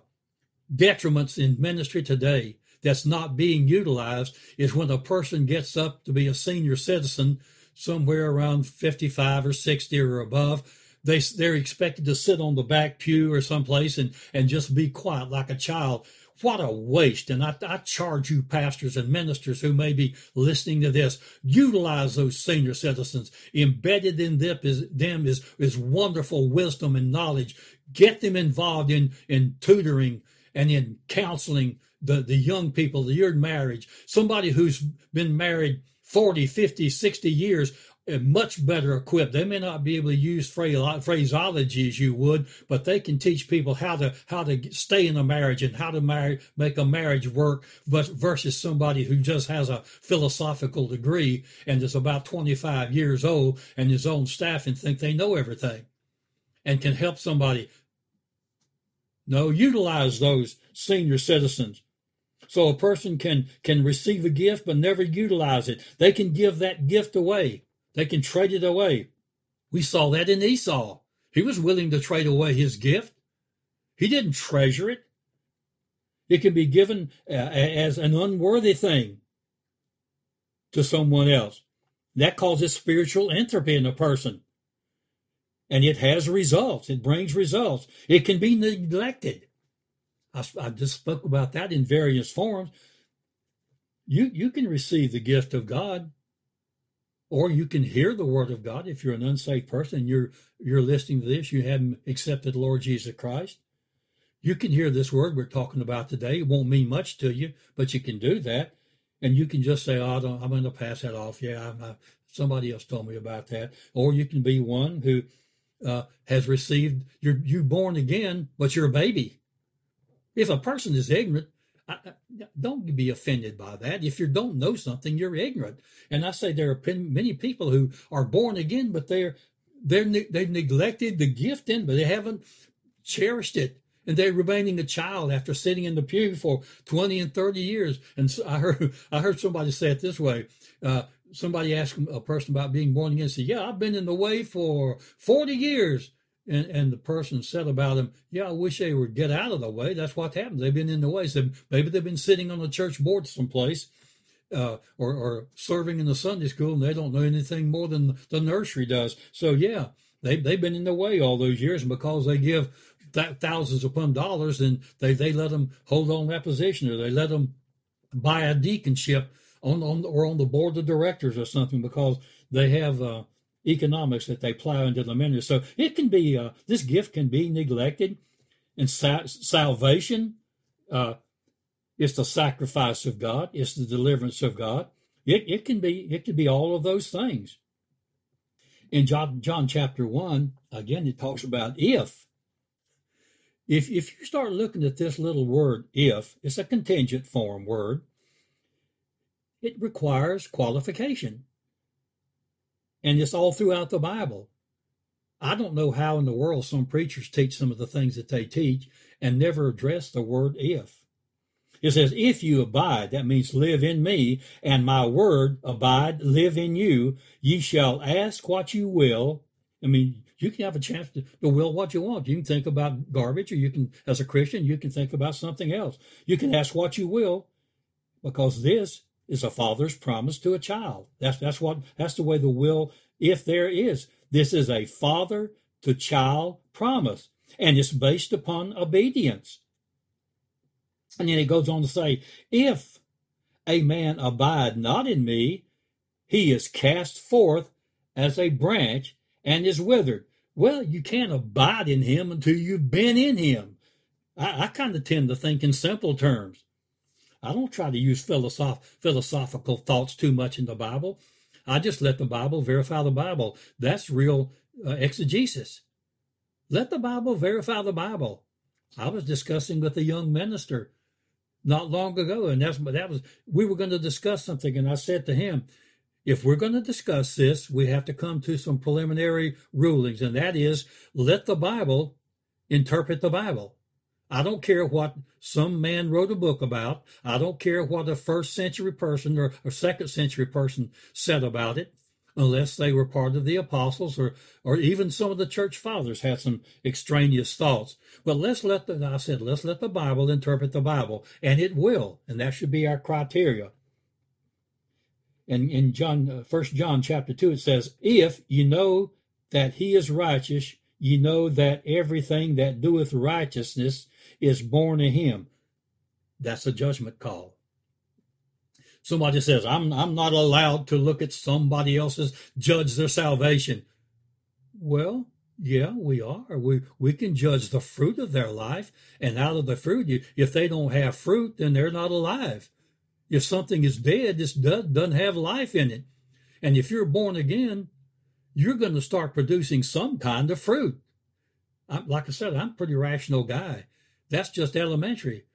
detriments in ministry today that's not being utilized is when a person gets up to be a senior citizen somewhere around 55 or 60 or above they they're expected to sit on the back pew or someplace and and just be quiet like a child. What a waste! And I, I charge you, pastors and ministers who may be listening to this, utilize those senior citizens. Embedded in them is them is is wonderful wisdom and knowledge. Get them involved in in tutoring and in counseling the the young people, the your marriage. Somebody who's been married 40, 50, 60 years much better equipped. They may not be able to use phraseology as you would, but they can teach people how to how to stay in a marriage and how to marry, make a marriage work. But versus somebody who just has a philosophical degree and is about 25 years old and his own staff and think they know everything, and can help somebody. No, utilize those senior citizens so a person can can receive a gift but never utilize it. They can give that gift away. They can trade it away. We saw that in Esau. He was willing to trade away his gift. He didn't treasure it. It can be given uh, as an unworthy thing to someone else. That causes spiritual entropy in a person. And it has results. It brings results. It can be neglected. I, I just spoke about that in various forms. You, you can receive the gift of God or you can hear the word of God if you're an unsaved person you're you're listening to this you haven't accepted Lord Jesus Christ. You can hear this word we're talking about today. It won't mean much to you but you can do that. And you can just say oh, I am going to pass that off. Yeah I, somebody else told me about that. Or you can be one who uh, has received you're you born again but you're a baby. If a person is ignorant I, don't be offended by that. If you don't know something, you're ignorant. And I say there are many people who are born again, but they're they're they've neglected the gift in, but they haven't cherished it, and they're remaining a child after sitting in the pew for twenty and thirty years. And so I heard I heard somebody say it this way. Uh, somebody asked a person about being born again. Said, "Yeah, I've been in the way for forty years." And, and the person said about him, yeah, I wish they would get out of the way. That's what happens. They've been in the way. So maybe they've been sitting on the church board someplace uh, or, or serving in the Sunday school and they don't know anything more than the nursery does. So yeah, they, they've been in the way all those years. And because they give th- thousands upon dollars, then they, they let them hold on that position or they let them buy a deaconship on, on or on the board of directors or something because they have uh, economics that they plow into the ministry. So it can be, uh, this gift can be neglected. And sa- salvation uh, is the sacrifice of God, it's the deliverance of God. It, it can be it can be all of those things. In John, John chapter one, again, it talks about if. If if you start looking at this little word if, it's a contingent form word. It requires qualification and it's all throughout the Bible. I don't know how in the world some preachers teach some of the things that they teach and never address the word if. It says, if you abide, that means live in me, and my word abide, live in you, ye shall ask what you will, I mean, you can have a chance to, to will what you want. You can think about garbage, or you can, as a Christian, you can think about something else. You can ask what you will, because this is a father's promise to a child. That's that's what that's the way the will, if there is. This is a father to child promise, and it's based upon obedience. And then he goes on to say, if a man abide not in me, he is cast forth as a branch and is withered. Well, you can't abide in him until you've been in him. I, I kind of tend to think in simple terms. I don't try to use philosoph- philosophical thoughts too much in the Bible. I just let the Bible verify the Bible. That's real uh, exegesis. Let the Bible verify the Bible. I was discussing with a young minister not long ago, and that's that was we were going to discuss something, and I said to him, if we're going to discuss this, we have to come to some preliminary rulings, and that is let the Bible interpret the Bible. I don't care what some man wrote a book about. I don't care what a first century person or a second century person said about it, unless they were part of the apostles or, or even some of the church fathers had some extraneous thoughts. But let's let the, I said, let's let the Bible interpret the Bible, and it will, and that should be our criteria. And in John, uh, First John chapter two, it says, "If you know that He is righteous, you know that everything that doeth righteousness is born of Him." That's a judgment call. Somebody says, "I'm I'm not allowed to look at somebody else's judge their salvation." Well, yeah, we are. We we can judge the fruit of their life, and out of the fruit, you, if they don't have fruit, then they're not alive. If something is dead, it doesn't have life in it. And if you're born again, you're going to start producing some kind of fruit. I'm, like I said, I'm a pretty rational guy. That's just elementary.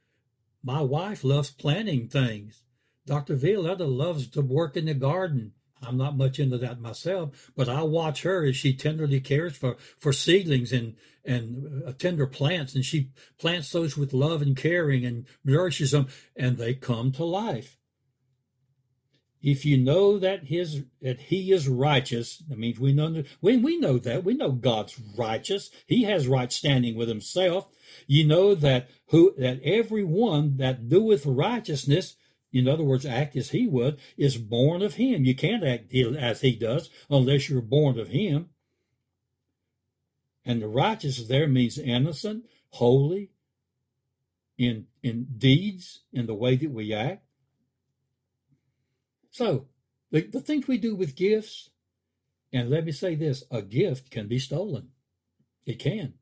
My wife loves planting things. Dr. Violetta loves to work in the garden. I'm not much into that myself, but I watch her as she tenderly cares for, for seedlings and, and uh, tender plants, and she plants those with love and caring and nourishes them, and they come to life. If you know that his that he is righteous, that means we know when we know that we know God's righteous. He has right standing with Himself. You know that who that every one that doeth righteousness in other words, act as he would, is born of him. You can't act as he does unless you're born of him. And the righteous there means innocent, holy, in, in deeds, in the way that we act. So, the, the things we do with gifts, and let me say this a gift can be stolen. It can.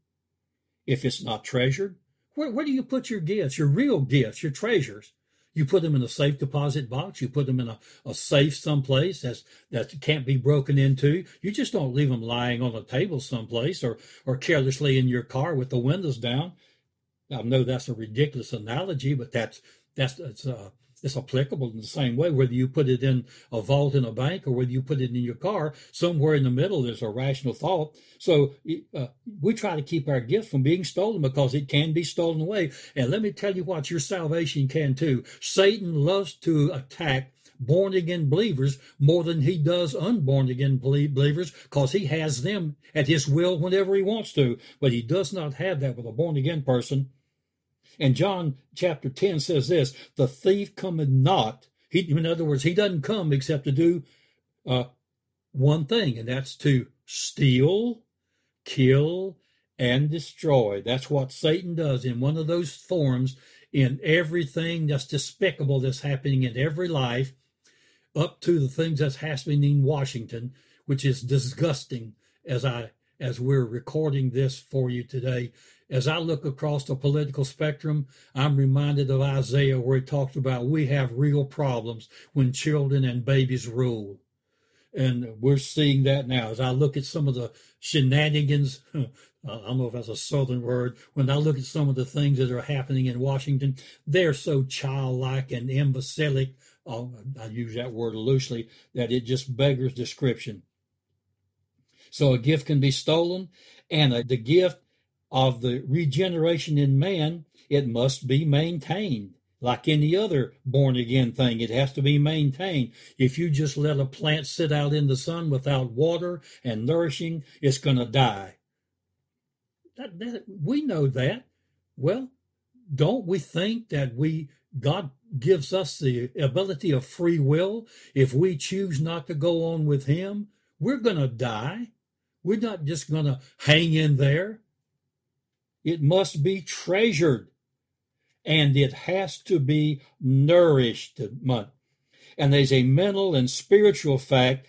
If it's not treasured, where, where do you put your gifts, your real gifts, your treasures? You put them in a safe deposit box. You put them in a, a safe someplace that's, that can't be broken into. You just don't leave them lying on a table someplace or, or carelessly in your car with the windows down. I know that's a ridiculous analogy, but that's, that's, that's, uh, it's applicable in the same way, whether you put it in a vault in a bank or whether you put it in your car, somewhere in the middle, there's a rational thought. So uh, we try to keep our gift from being stolen because it can be stolen away. And let me tell you what, your salvation can too. Satan loves to attack born again believers more than he does unborn again believers because he has them at his will whenever he wants to. But he does not have that with a born again person. And John chapter 10 says this the thief cometh not. He, in other words, he doesn't come except to do uh, one thing, and that's to steal, kill, and destroy. That's what Satan does in one of those forms in everything that's despicable that's happening in every life, up to the things that's happening in Washington, which is disgusting as I as we're recording this for you today as I look across the political spectrum, I'm reminded of Isaiah where he talks about we have real problems when children and babies rule. And we're seeing that now. As I look at some of the shenanigans, uh, I don't know if that's a southern word, when I look at some of the things that are happening in Washington, they're so childlike and imbecilic, oh, I use that word loosely, that it just beggars description. So a gift can be stolen, and a, the gift of the regeneration in man, it must be maintained. like any other born again thing. It has to be maintained. If you just let a plant sit out in the sun without water and nourishing, it's going to die. That, that, we know that. Well, don't we think that we God gives us the ability of free will? If we choose not to go on with Him, we're going to die. We're not just going to hang in there. It must be treasured and it has to be nourished. And there's a mental and spiritual fact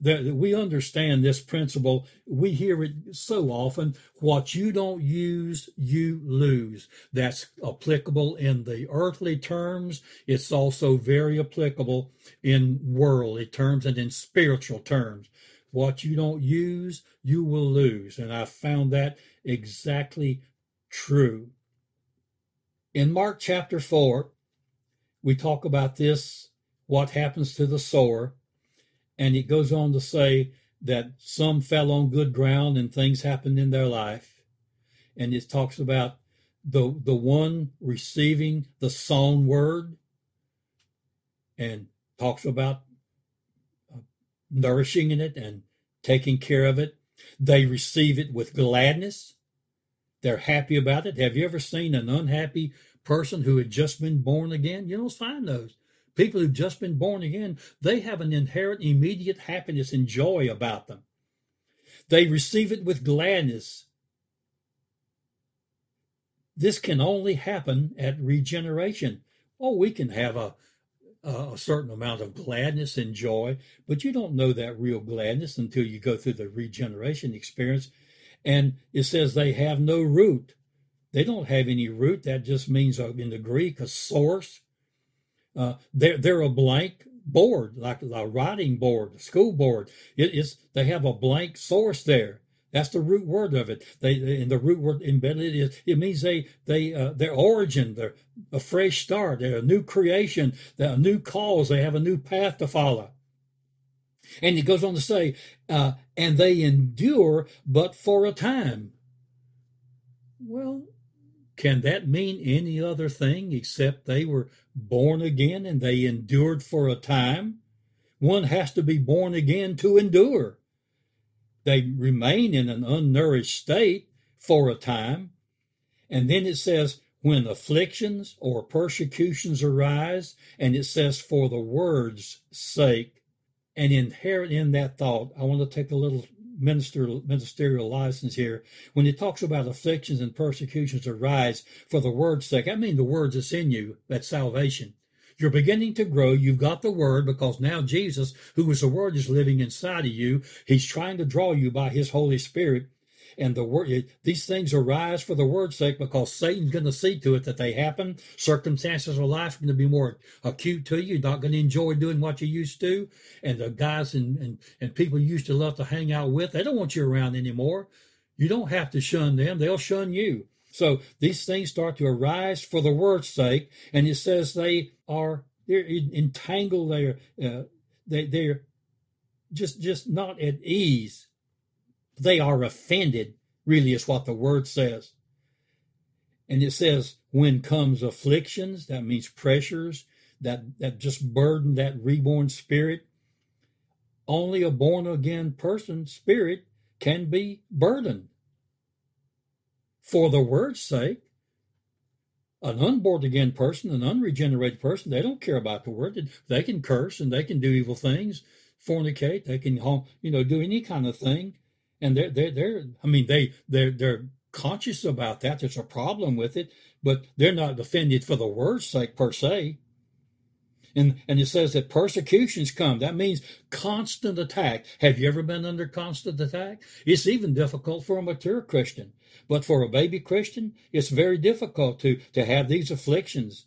that we understand this principle. We hear it so often. What you don't use, you lose. That's applicable in the earthly terms. It's also very applicable in worldly terms and in spiritual terms. What you don't use, you will lose. And I found that exactly true. In Mark chapter 4, we talk about this, what happens to the sower, and it goes on to say that some fell on good ground and things happened in their life. And it talks about the, the one receiving the sown word and talks about uh, nourishing in it and taking care of it. They receive it with gladness. They're happy about it. Have you ever seen an unhappy person who had just been born again? You don't find those. People who've just been born again, they have an inherent immediate happiness and joy about them. They receive it with gladness. This can only happen at regeneration. Oh, we can have a, a certain amount of gladness and joy, but you don't know that real gladness until you go through the regeneration experience and it says they have no root. They don't have any root. That just means uh, in the Greek a source. Uh, they're they're a blank board, like a writing board, a school board. It is they have a blank source there. That's the root word of it. They in the root word embedded is it means they they uh, their origin, they're a fresh start, they're a new creation, they're a new cause. They have a new path to follow. And he goes on to say, uh, and they endure but for a time. Well, can that mean any other thing except they were born again and they endured for a time? One has to be born again to endure. They remain in an unnourished state for a time. And then it says, when afflictions or persecutions arise, and it says, for the word's sake, and inherent in that thought, I want to take a little ministerial, ministerial license here. When it talks about afflictions and persecutions arise for the word's sake, I mean the words that's in you, that's salvation. You're beginning to grow. You've got the word because now Jesus, who is the word, is living inside of you. He's trying to draw you by his Holy Spirit and the word these things arise for the word's sake because Satan's going to see to it that they happen. Circumstances of life are going to be more acute to you. You're not going to enjoy doing what you used to. And the guys and, and, and people you used to love to hang out with, they don't want you around anymore. You don't have to shun them. They'll shun you. So these things start to arise for the word's sake. And it says they are, they're entangled. They're, uh, they, they're just, just not at ease they are offended, really is what the word says. And it says, when comes afflictions, that means pressures that, that just burden that reborn spirit. Only a born again person spirit can be burdened. For the word's sake, an unborn again person, an unregenerated person, they don't care about the word. They can curse and they can do evil things, fornicate, they can, you know, do any kind of thing and they're they're, they're I mean they they're they're conscious about that. There's a problem with it, but they're not offended for the word's sake per se. And and it says that persecutions come. That means constant attack. Have you ever been under constant attack? It's even difficult for a mature Christian. But for a baby Christian, it's very difficult to to have these afflictions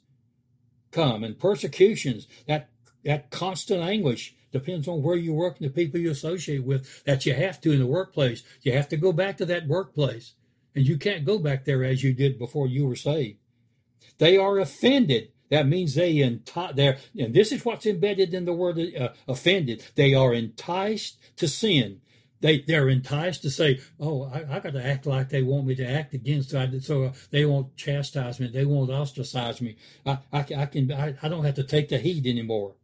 come and persecutions, that that constant anguish depends on where you work and the people you associate with that you have to in the workplace. You have to go back to that workplace. And you can't go back there as you did before you were saved. They are offended. That means they enti- they're, and this is what's embedded in the word uh, offended. They are enticed to sin. they they're enticed to say, "Oh, I, I got to act like they want me to act against. so, I, so they won't chastise me, they won't ostracize me. I, I, I can I, I don't have to take the heat anymore."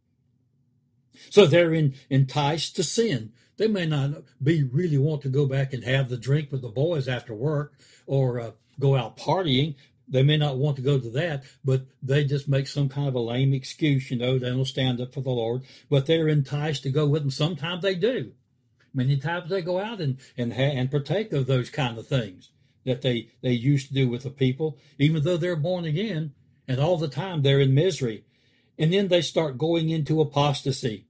So they're in, enticed to sin. They may not be really want to go back and have the drink with the boys after work or uh, go out partying. They may not want to go to that, but they just make some kind of a lame excuse, you know. They don't stand up for the Lord, but they're enticed to go with them. Sometimes they do. Many times they go out and and and partake of those kind of things that they they used to do with the people, even though they're born again, and all the time they're in misery, and then they start going into apostasy,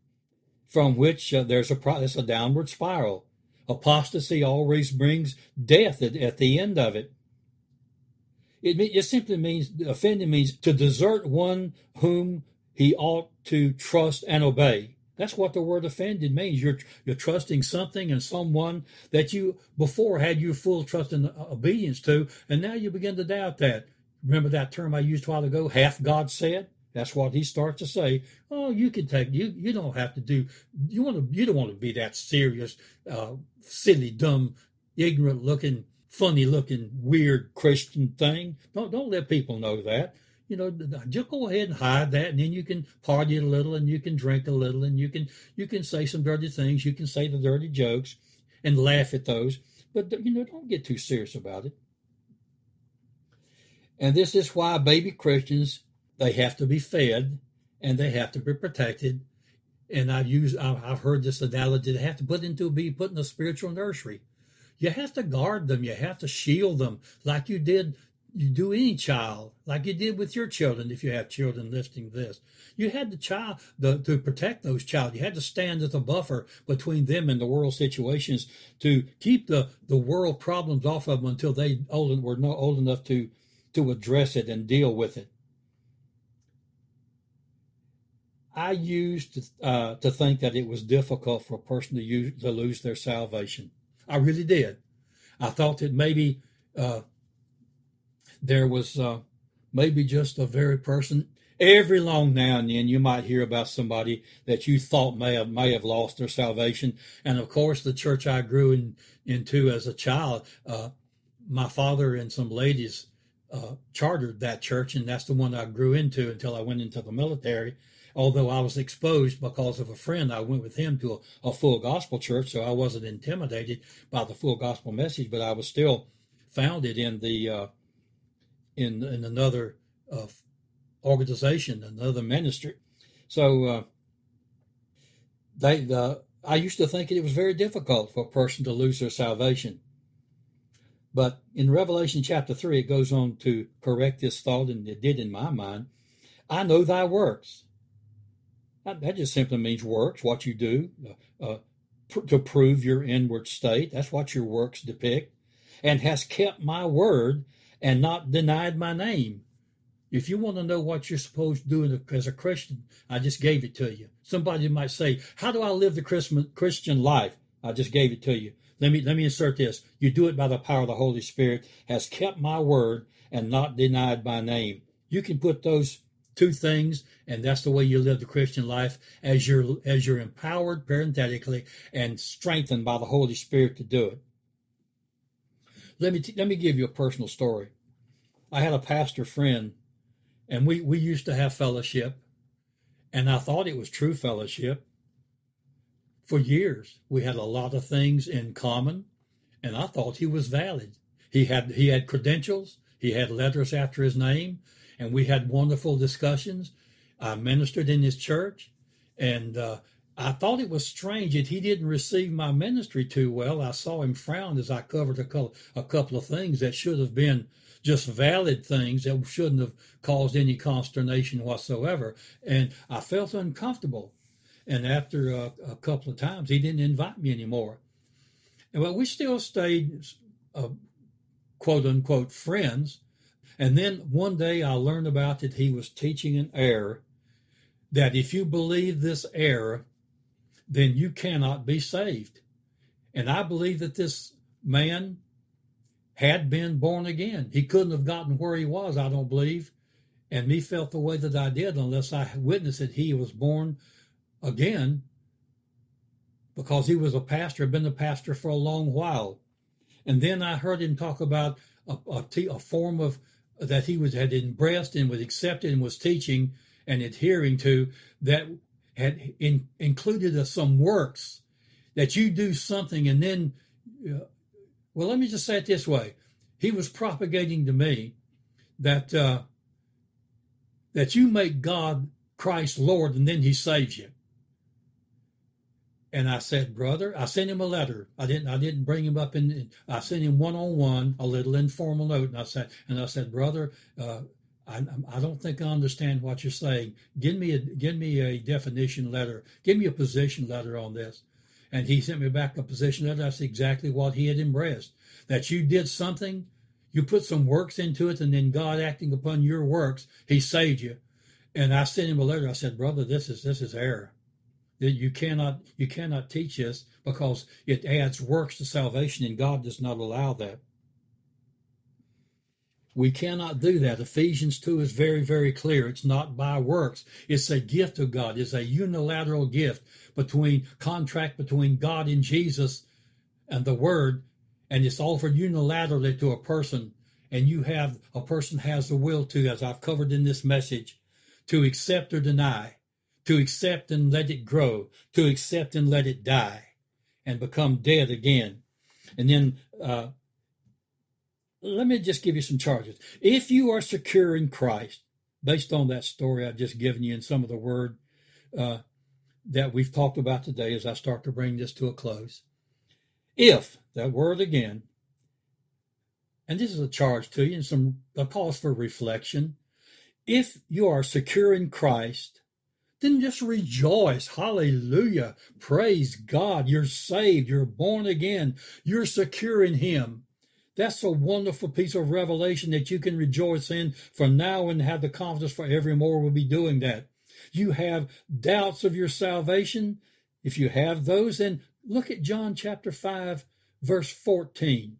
from which uh, there's a it's a downward spiral. Apostasy always brings death at, at the end of it. It, it simply means offending means to desert one whom he ought to trust and obey. That's what the word offended means. You're you're trusting something and someone that you before had your full trust and obedience to, and now you begin to doubt that. Remember that term I used a while ago, half God said? That's what he starts to say. Oh, you can take you. You don't have to do. You want to. You don't want to be that serious, uh, silly, dumb, ignorant looking, funny looking, weird Christian thing. Don't don't let people know that you know, just go ahead and hide that, and then you can party a little, and you can drink a little, and you can you can say some dirty things, you can say the dirty jokes, and laugh at those, but you know, don't get too serious about it. And this is why baby Christians they have to be fed, and they have to be protected. And I've used I've heard this analogy: they have to put into be put in a spiritual nursery. You have to guard them. You have to shield them like you did you do any child like you did with your children if you have children listening this you had the child the, to protect those child you had to stand as a buffer between them and the world situations to keep the the world problems off of them until they old were not old enough to to address it and deal with it i used to, uh, to think that it was difficult for a person to use to lose their salvation i really did i thought that maybe uh, there was uh, maybe just a very person. Every long now and then, you might hear about somebody that you thought may have may have lost their salvation. And of course, the church I grew in, into as a child, uh, my father and some ladies uh, chartered that church, and that's the one I grew into until I went into the military. Although I was exposed because of a friend, I went with him to a, a full gospel church, so I wasn't intimidated by the full gospel message, but I was still founded in the uh, in in another uh, organization, another ministry. So uh, they, the, I used to think it was very difficult for a person to lose their salvation. But in Revelation chapter 3, it goes on to correct this thought, and it did in my mind. I know thy works. That just simply means works, what you do uh, uh, pr- to prove your inward state. That's what your works depict. And has kept my word and not denied my name. If you want to know what you're supposed to do as a Christian, I just gave it to you. Somebody might say, "How do I live the Christian life?" I just gave it to you. Let me let me insert this. You do it by the power of the Holy Spirit. Has kept my word and not denied my name. You can put those two things, and that's the way you live the Christian life as you're as you're empowered parenthetically and strengthened by the Holy Spirit to do it. Let me t- let me give you a personal story. I had a pastor friend, and we we used to have fellowship, and I thought it was true fellowship. For years, we had a lot of things in common, and I thought he was valid. He had he had credentials. He had letters after his name, and we had wonderful discussions. I ministered in his church, and uh, I thought it was strange that he didn't receive my ministry too well. I saw him frown as I covered a couple, a couple of things that should have been just valid things that shouldn't have caused any consternation whatsoever. And I felt uncomfortable. And after a, a couple of times, he didn't invite me anymore. And well, we still stayed, uh, quote unquote, friends. And then one day I learned about that he was teaching an error that if you believe this error, then you cannot be saved. And I believe that this man had been born again. He couldn't have gotten where he was, I don't believe, and me felt the way that I did unless I witnessed that he was born again because he was a pastor, been a pastor for a long while. And then I heard him talk about a form of that he was had embraced and was accepted and was teaching and adhering to that had in, included some works that you do something and then uh, well let me just say it this way. He was propagating to me that uh, that you make god christ lord and then he saves you and I said, brother, I sent him a letter. I didn't, I didn't bring him up in, I sent him one on one, a little informal note. And I said, and I said, brother, uh, I, I don't think I understand what you're saying. Give me a, give me a definition letter. Give me a position letter on this. And he sent me back a position letter. That's exactly what he had embraced. That you did something, you put some works into it, and then God acting upon your works, he saved you. And I sent him a letter. I said, brother, this is, this is error that you cannot you cannot teach this because it adds works to salvation and God does not allow that. We cannot do that. Ephesians 2 is very, very clear. It's not by works. It's a gift of God. It's a unilateral gift between contract between God and Jesus and the Word, and it's offered unilaterally to a person. And you have a person has the will to, as I've covered in this message, to accept or deny to accept and let it grow, to accept and let it die and become dead again. And then uh, let me just give you some charges. If you are secure in Christ, based on that story I've just given you and some of the word uh, that we've talked about today as I start to bring this to a close, if, that word again, and this is a charge to you and some a cause for reflection, if you are secure in Christ, then just rejoice. Hallelujah. Praise God. You're saved. You're born again. You're secure in Him. That's a wonderful piece of revelation that you can rejoice in from now and have the confidence for evermore we'll be doing that. You have doubts of your salvation. If you have those, then look at John chapter 5, verse 14.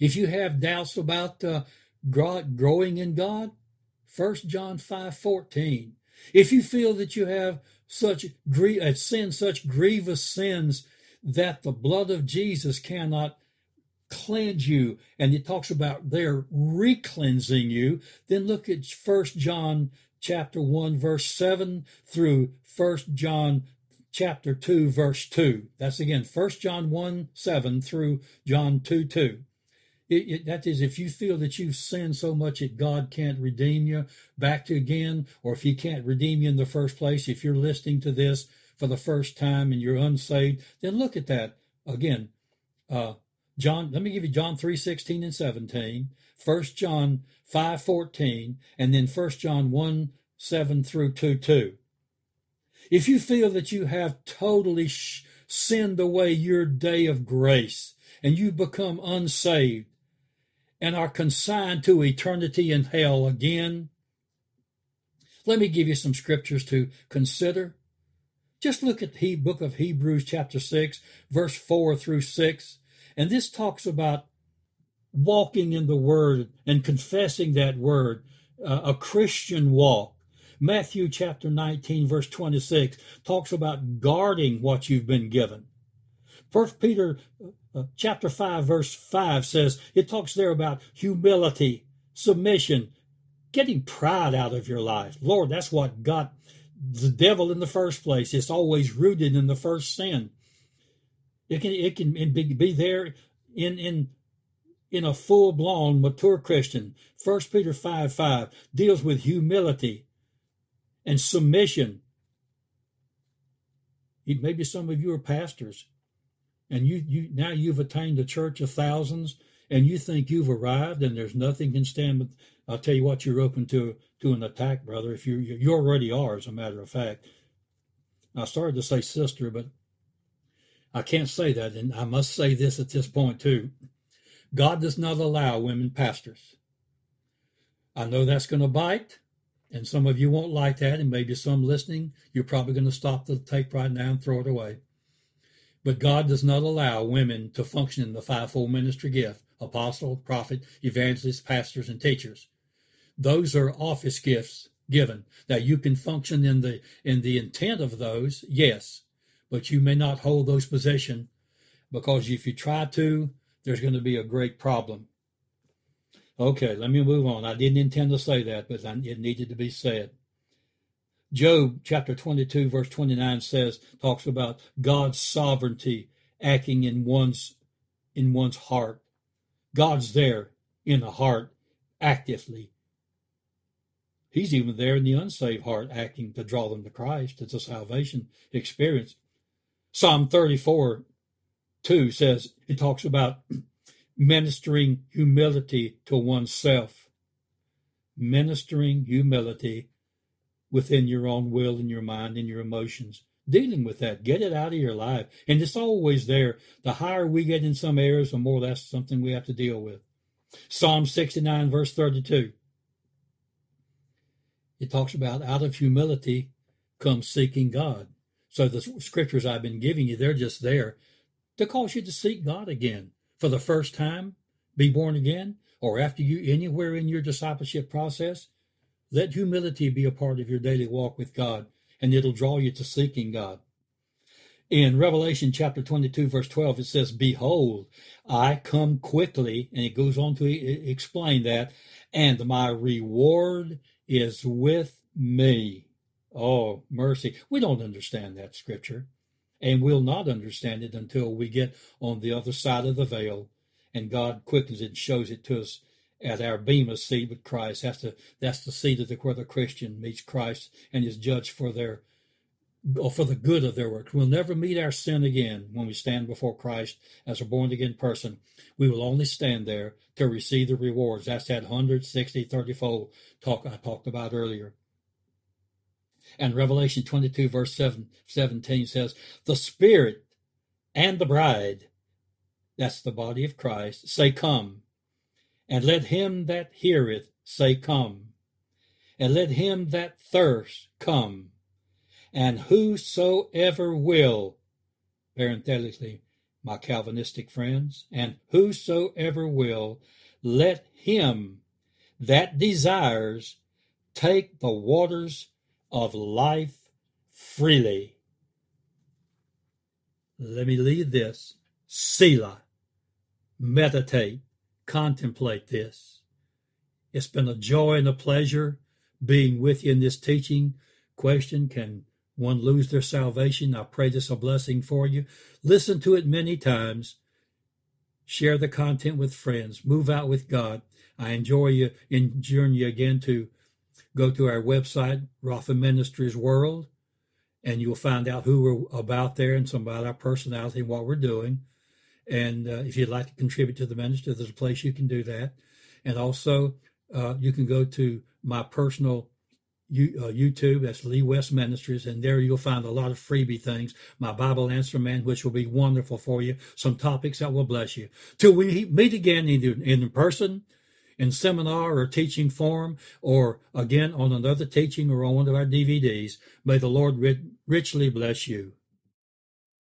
If you have doubts about uh, growing in God, 1 John 5, 14. If you feel that you have such uh, sin, such grievous sins that the blood of Jesus cannot cleanse you, and it talks about there re-cleansing you, then look at First John chapter 1 verse 7 through First John chapter 2 verse 2. That's again First John 1 7 through John 2 2. It, it, that is, if you feel that you've sinned so much that God can't redeem you back to again, or if He can't redeem you in the first place, if you're listening to this for the first time and you're unsaved, then look at that again. Uh, John, let me give you John three sixteen and 17, 1 John five fourteen, and then 1 John 1 7 through 2 2. If you feel that you have totally sh- sinned away your day of grace and you become unsaved, and are consigned to eternity in hell again? Let me give you some scriptures to consider. Just look at the book of Hebrews, chapter 6, verse 4 through 6. And this talks about walking in the word and confessing that word, uh, a Christian walk. Matthew chapter 19, verse 26 talks about guarding what you've been given. First Peter uh, chapter 5, verse 5 says, it talks there about humility, submission, getting pride out of your life. Lord, that's what got the devil in the first place. It's always rooted in the first sin. It can it can be, be there in in in a full blown mature Christian. First Peter 5 5 deals with humility and submission. Maybe some of you are pastors and you, you now you've attained a church of thousands and you think you've arrived and there's nothing can stand but I'll tell you what you're open to to an attack brother if you you already are as a matter of fact. I started to say sister but I can't say that and I must say this at this point too. God does not allow women pastors. I know that's going to bite and some of you won't like that and maybe some listening you're probably going to stop the tape right now and throw it away but God does not allow women to function in the fivefold ministry gift apostle, prophet, evangelist, pastors, and teachers. Those are office gifts given that you can function in the in the intent of those, yes. but you may not hold those positions because if you try to, there's going to be a great problem. Okay, let me move on. I didn't intend to say that, but it needed to be said. Job chapter 22 verse 29 says, talks about God's sovereignty acting in one's, in one's heart. God's there in the heart actively. He's even there in the unsaved heart acting to draw them to Christ. It's a salvation experience. Psalm 34 2 says, it talks about ministering humility to oneself. Ministering humility within your own will and your mind and your emotions. Dealing with that, get it out of your life. And it's always there. The higher we get in some areas, the more that's something we have to deal with. Psalm 69, verse 32. It talks about out of humility comes seeking God. So the scriptures I've been giving you, they're just there to cause you to seek God again for the first time, be born again, or after you anywhere in your discipleship process. Let humility be a part of your daily walk with God, and it'll draw you to seeking God. In Revelation chapter 22, verse 12, it says, Behold, I come quickly, and it goes on to explain that, and my reward is with me. Oh, mercy. We don't understand that scripture, and we'll not understand it until we get on the other side of the veil, and God quickens it and shows it to us at our bema seat with Christ. That's the that's the seat of the where the Christian meets Christ and is judged for their or for the good of their work. We'll never meet our sin again when we stand before Christ as a born again person. We will only stand there to receive the rewards. That's that 160, 30 fold talk I talked about earlier. And Revelation 22 verse 7, 17 says, the Spirit and the bride, that's the body of Christ, say come. And let him that heareth say, Come. And let him that thirst come. And whosoever will, parenthetically, my Calvinistic friends, and whosoever will, let him that desires take the waters of life freely. Let me leave this. Selah. Meditate contemplate this. It's been a joy and a pleasure being with you in this teaching. Question Can one lose their salvation? I pray this a blessing for you. Listen to it many times. Share the content with friends. Move out with God. I enjoy you, enjoying you again to go to our website, Rafa Ministries World, and you'll find out who we're about there and some about our personality and what we're doing. And uh, if you'd like to contribute to the ministry, there's a place you can do that. And also, uh, you can go to my personal uh, YouTube. That's Lee West Ministries, and there you'll find a lot of freebie things. My Bible Answer Man, which will be wonderful for you. Some topics that will bless you. Till we meet again, either in person, in seminar or teaching form, or again on another teaching or on one of our DVDs. May the Lord richly bless you.